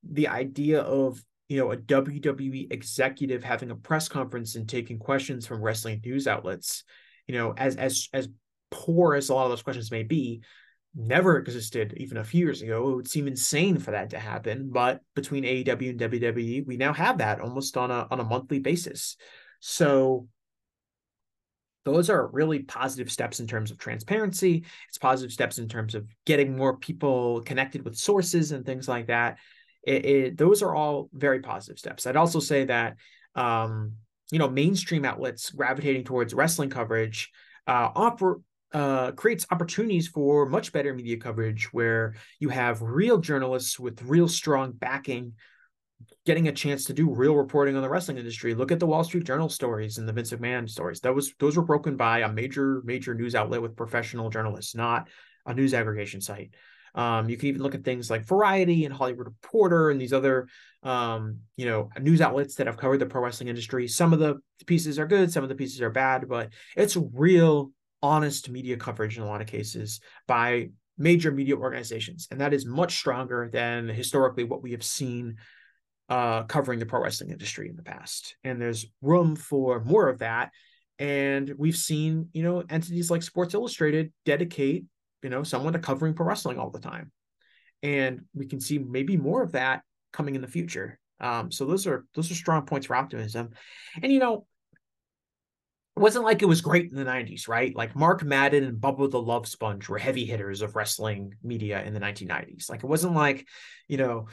the idea of you know a WWE executive having a press conference and taking questions from wrestling news outlets, you know, as as as poor as a lot of those questions may be, never existed even a few years ago. It would seem insane for that to happen, but between AEW and WWE, we now have that almost on a on a monthly basis. So those are really positive steps in terms of transparency. It's positive steps in terms of getting more people connected with sources and things like that. It, it, those are all very positive steps. I'd also say that um, you know mainstream outlets gravitating towards wrestling coverage uh, uh, creates opportunities for much better media coverage where you have real journalists with real strong backing getting a chance to do real reporting on the wrestling industry. Look at the Wall Street Journal stories and the Vince McMahon stories. That was those were broken by a major major news outlet with professional journalists, not a news aggregation site. Um, you can even look at things like Variety and Hollywood Reporter and these other, um, you know, news outlets that have covered the pro wrestling industry. Some of the pieces are good, some of the pieces are bad, but it's real, honest media coverage in a lot of cases by major media organizations, and that is much stronger than historically what we have seen uh, covering the pro wrestling industry in the past. And there's room for more of that. And we've seen, you know, entities like Sports Illustrated dedicate, you know, someone to covering pro wrestling all the time. And we can see maybe more of that coming in the future. Um, so those are those are strong points for optimism. And you know, it wasn't like it was great in the 90s, right? Like Mark Madden and Bubba the Love Sponge were heavy hitters of wrestling media in the 1990s. Like it wasn't like, you know,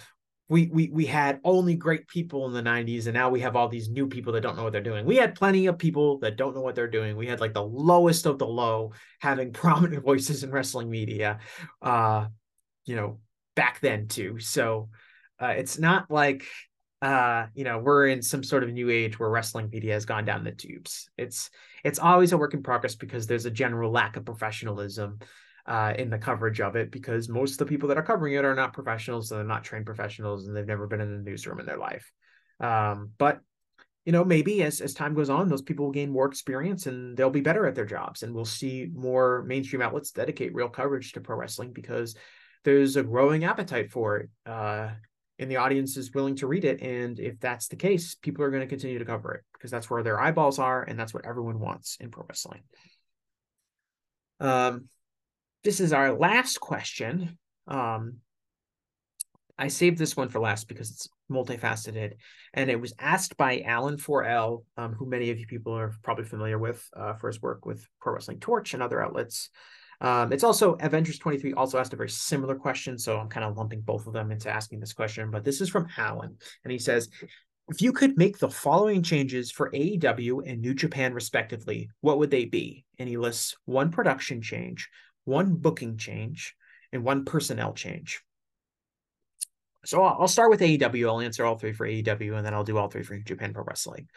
we we we had only great people in the 90s and now we have all these new people that don't know what they're doing. We had plenty of people that don't know what they're doing. We had like the lowest of the low having prominent voices in wrestling media uh you know back then too. So uh it's not like uh you know we're in some sort of new age where wrestling media has gone down the tubes. It's it's always a work in progress because there's a general lack of professionalism uh, in the coverage of it because most of the people that are covering it are not professionals and they're not trained professionals and they've never been in the newsroom in their life. Um, but you know, maybe as as time goes on, those people will gain more experience and they'll be better at their jobs, and we'll see more mainstream outlets dedicate real coverage to pro wrestling because there's a growing appetite for it. Uh, and the audience is willing to read it. And if that's the case, people are going to continue to cover it because that's where their eyeballs are, and that's what everyone wants in pro wrestling. Um, this is our last question. Um, I saved this one for last because it's multifaceted, and it was asked by Alan 4L, um, who many of you people are probably familiar with uh, for his work with Pro Wrestling Torch and other outlets. Um, it's also Avengers 23 also asked a very similar question, so I'm kind of lumping both of them into asking this question. But this is from Alan, and he says, "If you could make the following changes for AEW and New Japan respectively, what would they be?" And he lists one production change, one booking change, and one personnel change. So I'll start with AEW. I'll answer all three for AEW, and then I'll do all three for Japan Pro Wrestling.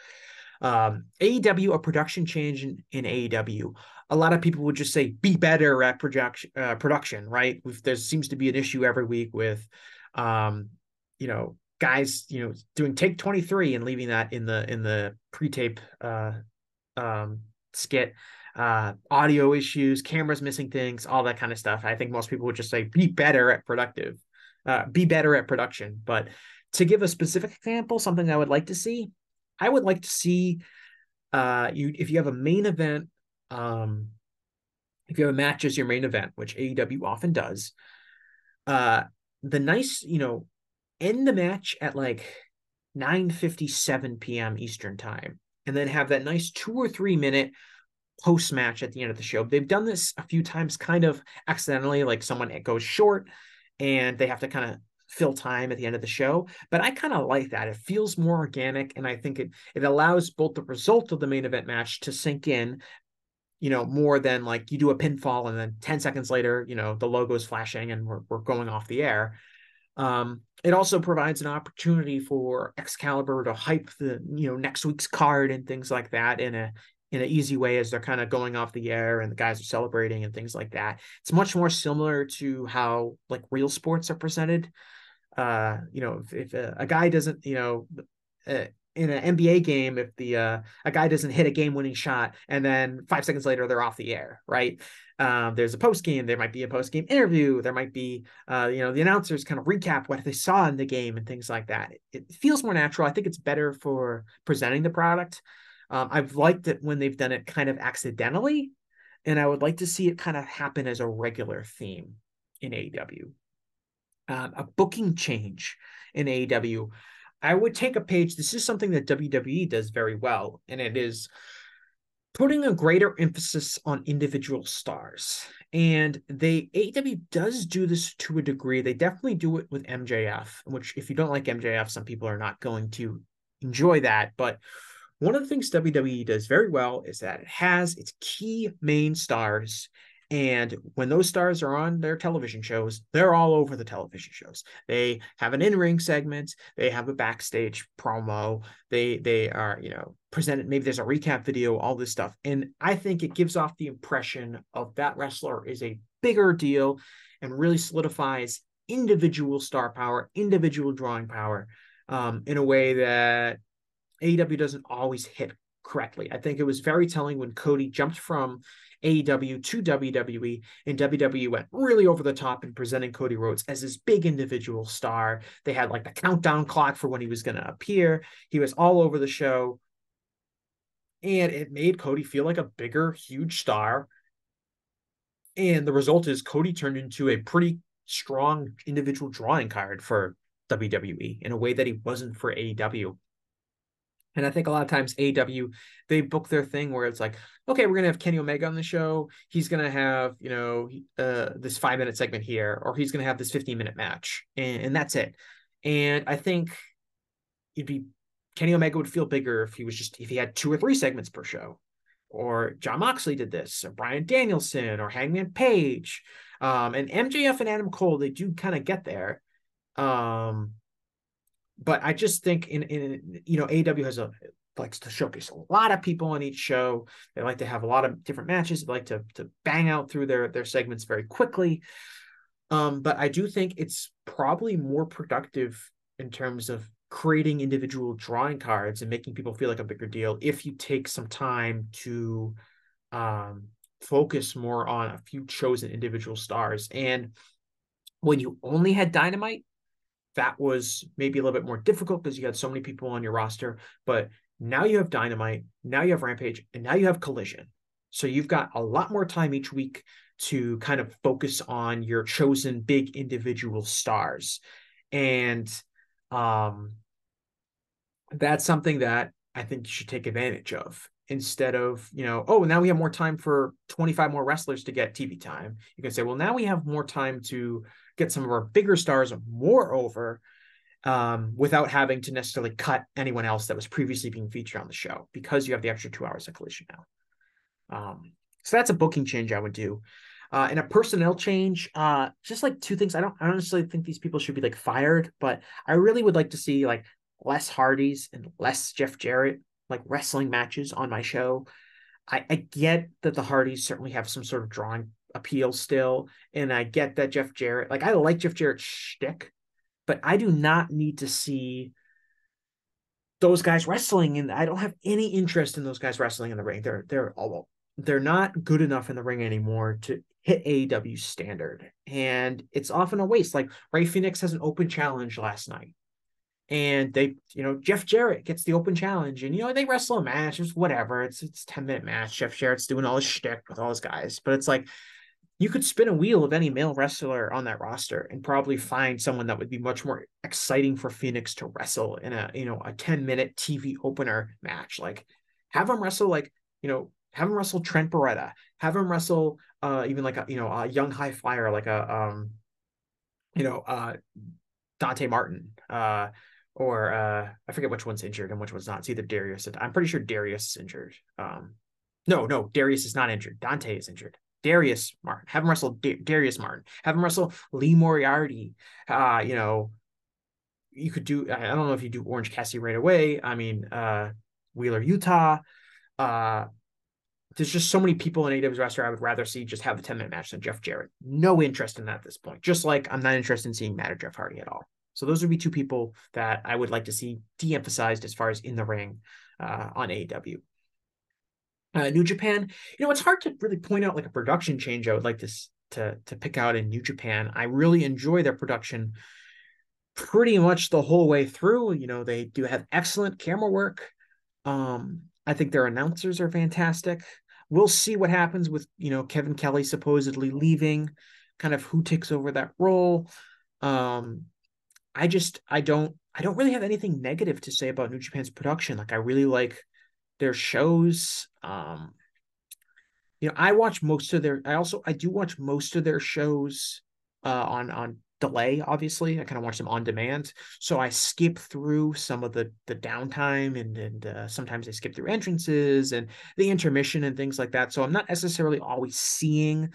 Um, AEW, a production change in, in, AEW. A lot of people would just say be better at production. Uh, production, right? there seems to be an issue every week with, um, you know, guys, you know, doing take twenty three and leaving that in the in the pre tape uh, um, skit uh, audio issues, cameras missing things, all that kind of stuff. I think most people would just say be better at productive, uh, be better at production. But to give a specific example, something I would like to see, I would like to see uh, you if you have a main event, um, if you have a match as your main event, which AEW often does, uh, the nice, you know, end the match at like 9:57 p.m. Eastern time, and then have that nice two or three minute post match at the end of the show. They've done this a few times, kind of accidentally, like someone goes short and they have to kind of fill time at the end of the show. But I kind of like that. It feels more organic, and I think it it allows both the result of the main event match to sink in. You know, more than like you do a pinfall and then 10 seconds later, you know, the logo is flashing and we're, we're going off the air. Um, it also provides an opportunity for Excalibur to hype the you know next week's card and things like that in a in an easy way as they're kind of going off the air and the guys are celebrating and things like that. It's much more similar to how like real sports are presented. Uh, you know, if, if a, a, guy doesn't, you know, uh, in an NBA game, if the uh, a guy doesn't hit a game-winning shot and then five seconds later they're off the air, right? Um, there's a post game. There might be a post game interview. There might be, uh, you know, the announcers kind of recap what they saw in the game and things like that. It, it feels more natural. I think it's better for presenting the product. Um, I've liked it when they've done it kind of accidentally, and I would like to see it kind of happen as a regular theme in AEW. Um, a booking change in AEW. I would take a page. This is something that WWE does very well, and it is putting a greater emphasis on individual stars. And they AEW does do this to a degree. They definitely do it with MJF, which if you don't like MJF, some people are not going to enjoy that. But one of the things WWE does very well is that it has its key main stars and when those stars are on their television shows, they're all over the television shows. They have an in-ring segment, they have a backstage promo, they they are, you know, presented maybe there's a recap video, all this stuff. And I think it gives off the impression of that wrestler is a bigger deal and really solidifies individual star power, individual drawing power um, in a way that AEW doesn't always hit correctly. I think it was very telling when Cody jumped from AEW to WWE, and WWE went really over the top in presenting Cody Rhodes as this big individual star. They had like the countdown clock for when he was going to appear. He was all over the show. And it made Cody feel like a bigger, huge star. And the result is Cody turned into a pretty strong individual drawing card for WWE in a way that he wasn't for AEW. And I think a lot of times AEW they book their thing where it's like, okay, we're gonna have Kenny Omega on the show. He's gonna have you know uh, this five minute segment here, or he's gonna have this fifteen minute match, and, and that's it. And I think it'd be Kenny Omega would feel bigger if he was just if he had two or three segments per show, or Jon Moxley did this, or Bryan Danielson, or Hangman Page, um, and MJF and Adam Cole. They do kind of get there. Um, but I just think in in you know AEW has a likes to showcase a lot of people on each show. They like to have a lot of different matches. They like to to bang out through their their segments very quickly. Um, but I do think it's probably more productive in terms of creating individual drawing cards and making people feel like a bigger deal if you take some time to um, focus more on a few chosen individual stars. And when you only had Dynamite, that was maybe a little bit more difficult because you had so many people on your roster. But now you have Dynamite, now you have Rampage, and now you have Collision. So you've got a lot more time each week to kind of focus on your chosen big individual stars. And um, that's something that I think you should take advantage of instead of, you know, oh, now we have more time for 25 more wrestlers to get TV time. You can say, well, now we have more time to get some of our bigger stars more over um, without having to necessarily cut anyone else that was previously being featured on the show because you have the extra two hours of collision now. Um, so that's a booking change I would do. Uh, and a personnel change, uh, just like two things. I don't, I necessarily think these people should be like fired, but I really would like to see like less Hardys and less Jeff Jarrett like wrestling matches on my show. I, I get that the Hardys certainly have some sort of drawing appeal still. And I get that Jeff Jarrett, like I like Jeff Jarrett's shtick, but I do not need to see those guys wrestling. And I don't have any interest in those guys wrestling in the ring. They're they're all they're not good enough in the ring anymore to hit AEW standard. And it's often a waste. Like Rey Fénix has an open challenge last night. And they, you know, Jeff Jarrett gets the open challenge, and you know they wrestle a match, it's whatever. It's it's ten minute match. Jeff Jarrett's doing all his shtick with all his guys, but it's like you could spin a wheel of any male wrestler on that roster and probably find someone that would be much more exciting for Fénix to wrestle in a you know a 10 minute TV opener match. Like have him wrestle like you know have him wrestle Trent Beretta, have him wrestle uh even like a you know a young high flyer like a um you know uh Dante Martin uh or uh I forget which one's injured and which one's not. It's either Darius. I'm pretty sure Darius is injured. Um no, no, Darius is not injured. Dante is injured. Darius Martin, have him wrestle Darius Martin, have him wrestle Lee Moriarty. Uh, you know, you could do. I don't know if you do Orange Cassidy right away. I mean, uh, Wheeler Yuta. Uh, there's just so many people in AEW's roster I would rather see just have the 10 minute match than Jeff Jarrett. No interest in that at this point. Just like I'm not interested in seeing Matt or Jeff Hardy at all. So those would be two people that I would like to see de-emphasized as far as in the ring uh, on AEW uh, New Japan. You know, it's hard to really point out like a production change. I would like to to to pick out in New Japan. I really enjoy their production pretty much the whole way through. You know, they do have excellent camera work. Um, I think their announcers are fantastic. We'll see what happens with you know Kevin Kelly supposedly leaving, kind of who takes over that role. Um, I just I don't I don't really have anything negative to say about New Japan's production. Like I really like their shows. Um, you know, I watch most of their. I also I do watch most of their shows uh, on on delay. Obviously, I kind of watch them on demand, so I skip through some of the the downtime and and uh, sometimes I skip through entrances and the intermission and things like that. So I'm not necessarily always seeing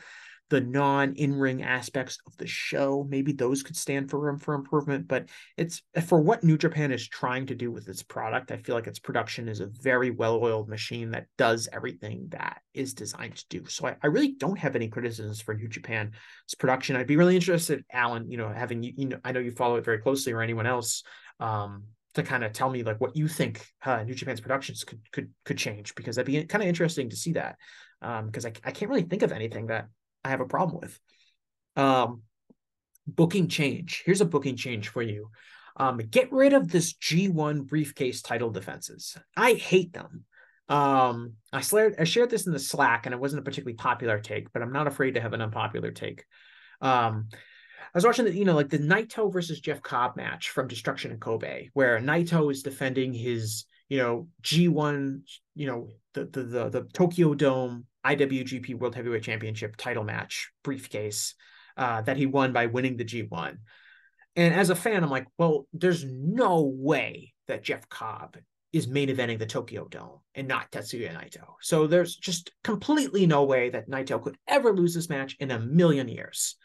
the non in ring aspects of the show. Maybe those could stand for room for improvement, but it's for what New Japan is trying to do with its product. I feel like its production is a very well oiled machine that does everything that is designed to do. So I, I, really don't have any criticisms for New Japan's production. I'd be really interested, Alan, you know, having you, you know, I know you follow it very closely or anyone else. Um, to kind of tell me like what you think uh, New Japan's productions could could could change because that'd be kind of interesting to see that because um, I, I can't really think of anything that I have a problem with. Um, booking change. Here's a booking change for you. Um, get rid of this G1 briefcase title defenses. I hate them. Um, I shared I shared this in the Slack, and it wasn't a particularly popular take, but I'm not afraid to have an unpopular take. Um, I was watching the, you know, like the Naito versus Jeff Cobb match from Destruction in Kobe, where Naito is defending his, you know, G1, you know, the the the, the Tokyo Dome IWGP World Heavyweight Championship title match briefcase uh, that he won by winning the G1. And as a fan, I'm like, well, there's no way that Jeff Cobb is main eventing the Tokyo Dome and not Tetsuya Naito. So there's just completely no way that Naito could ever lose this match in a million years.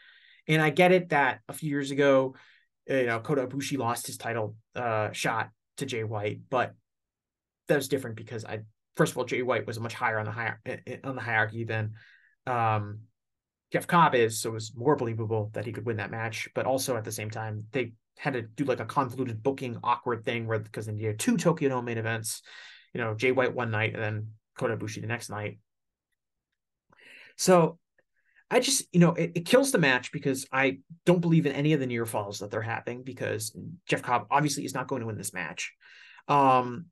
And I get it that a few years ago, you know, Kota Ibushi lost his title uh, shot to Jay White, but that was different because I first of all, Jay White was much higher on the higher on the hierarchy than um, Jeff Cobb is, so it was more believable that he could win that match. But also at the same time, they had to do like a convoluted booking, awkward thing where because they needed two Tokyo Dome main events, you know, Jay White one night and then Kota Ibushi the next night. So I just, you know, it, it, kills the match because I don't believe in any of the near falls that they're having because Jeff Cobb obviously is not going to win this match. Um,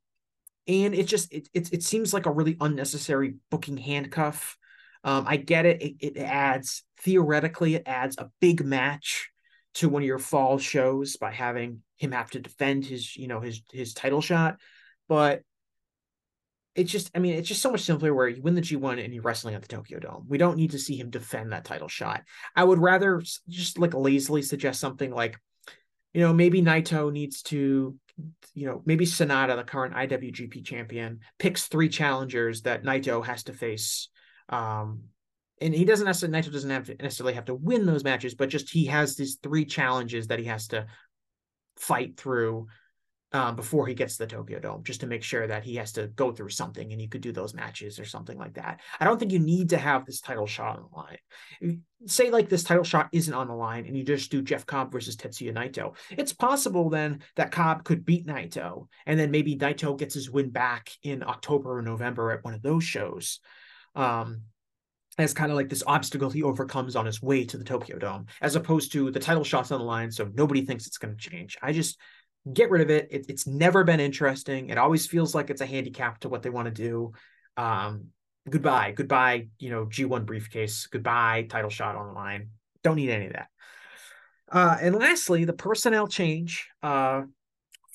and it just it, it, it seems like a really unnecessary booking handcuff. Um, i get it. it it adds theoretically it adds a big match to one of your fall shows by having him have to defend his you know his his title shot. But it's just i mean it's just so much simpler where you win the g1 and you're wrestling at the tokyo dome. We don't need to see him defend that title shot. I would rather just like lazily suggest something like you know maybe naito needs to you know, maybe Sanada, the current IWGP champion, picks three challengers that Naito has to face. Um, and he doesn't necessarily Naito doesn't have to necessarily have to win those matches, but just he has these three challenges that he has to fight through um, before he gets to the Tokyo Dome, just to make sure that he has to go through something and you could do those matches or something like that. I don't think you need to have this title shot on the line. Say like this title shot isn't on the line and you just do Jeff Cobb versus Tetsuya Naito. It's possible then that Cobb could beat Naito and then maybe Naito gets his win back in October or November at one of those shows. Um, as kind of like this obstacle he overcomes on his way to the Tokyo Dome, as opposed to the title shots on the line, so nobody thinks it's going to change. I just get rid of it. it. It's never been interesting. It always feels like it's a handicap to what they want to do. Um, goodbye, goodbye. You know, G1 briefcase. Goodbye, title shot on the line. Don't need any of that. Uh, and lastly, the personnel change uh,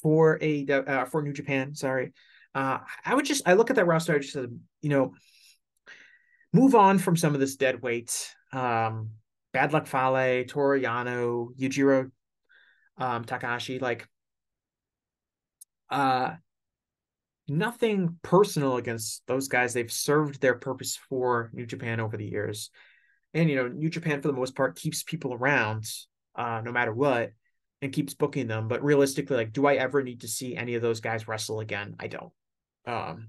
for a uh, for New Japan. Sorry, uh, I would just I look at that roster. I just said, you know, move on from some of this dead weight. Um, Bad Luck Fale, Toru Yano, Yujiro um, Takahashi. Like uh, nothing personal against those guys. They've served their purpose for New Japan over the years. And, you know, New Japan, for the most part, keeps people around uh, no matter what and keeps booking them. But realistically, like, do I ever need to see any of those guys wrestle again? I don't. Um,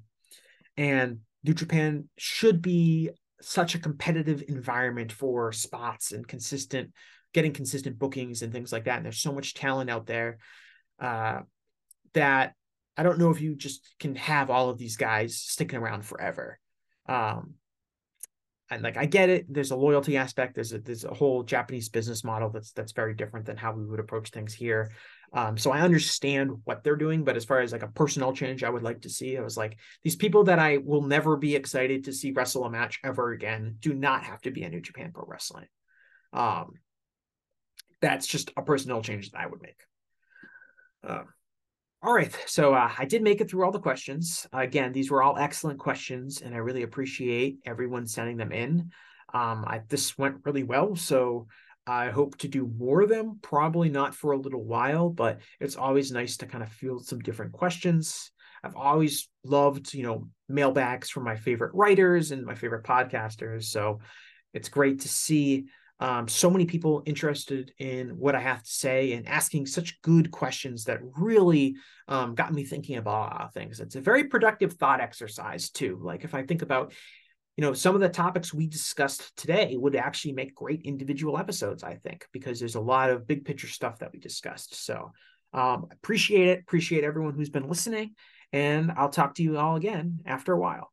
and New Japan should be such a competitive environment for spots and consistent getting consistent bookings and things like that. And there's so much talent out there. Uh, that I don't know if you just can have all of these guys sticking around forever. Um, and like I get it, there's a loyalty aspect. There's a there's a whole Japanese business model that's that's very different than how we would approach things here. Um, so I understand what they're doing, but as far as like a personnel change, I would like to see. I was like, these people that I will never be excited to see wrestle a match ever again do not have to be a New Japan Pro Wrestling. Um, that's just a personnel change that I would make. Um, All right. So uh, I did make it through all the questions. Again, these were all excellent questions, and I really appreciate everyone sending them in. Um, I, this went really well. So I hope to do more of them, probably not for a little while, but it's always nice to kind of field some different questions. I've always loved, you know, mailbags from my favorite writers and my favorite podcasters. So it's great to see um, so many people interested in what I have to say and asking such good questions that really um, got me thinking about things. It's a very productive thought exercise too. Like if I think about, you know, some of the topics we discussed today would actually make great individual episodes. I think because there's a lot of big picture stuff that we discussed. So um, appreciate it. Appreciate everyone who's been listening, and I'll talk to you all again after a while.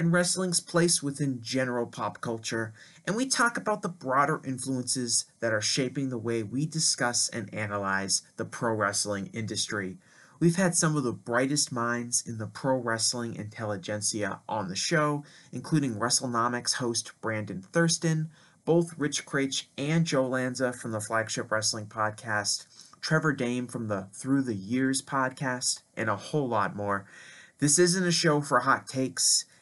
and wrestling's place within general pop culture, and we talk about the broader influences that are shaping the way we discuss and analyze the pro wrestling industry. We've had some of the brightest minds in the pro wrestling intelligentsia on the show, including WrestleNomics host Brandon Thurston, both Rich Kraetsch and Joe Lanza from the Flagship Wrestling Podcast, Trevor Dame from the Through the Years podcast, and a whole lot more. This isn't a show for hot takes.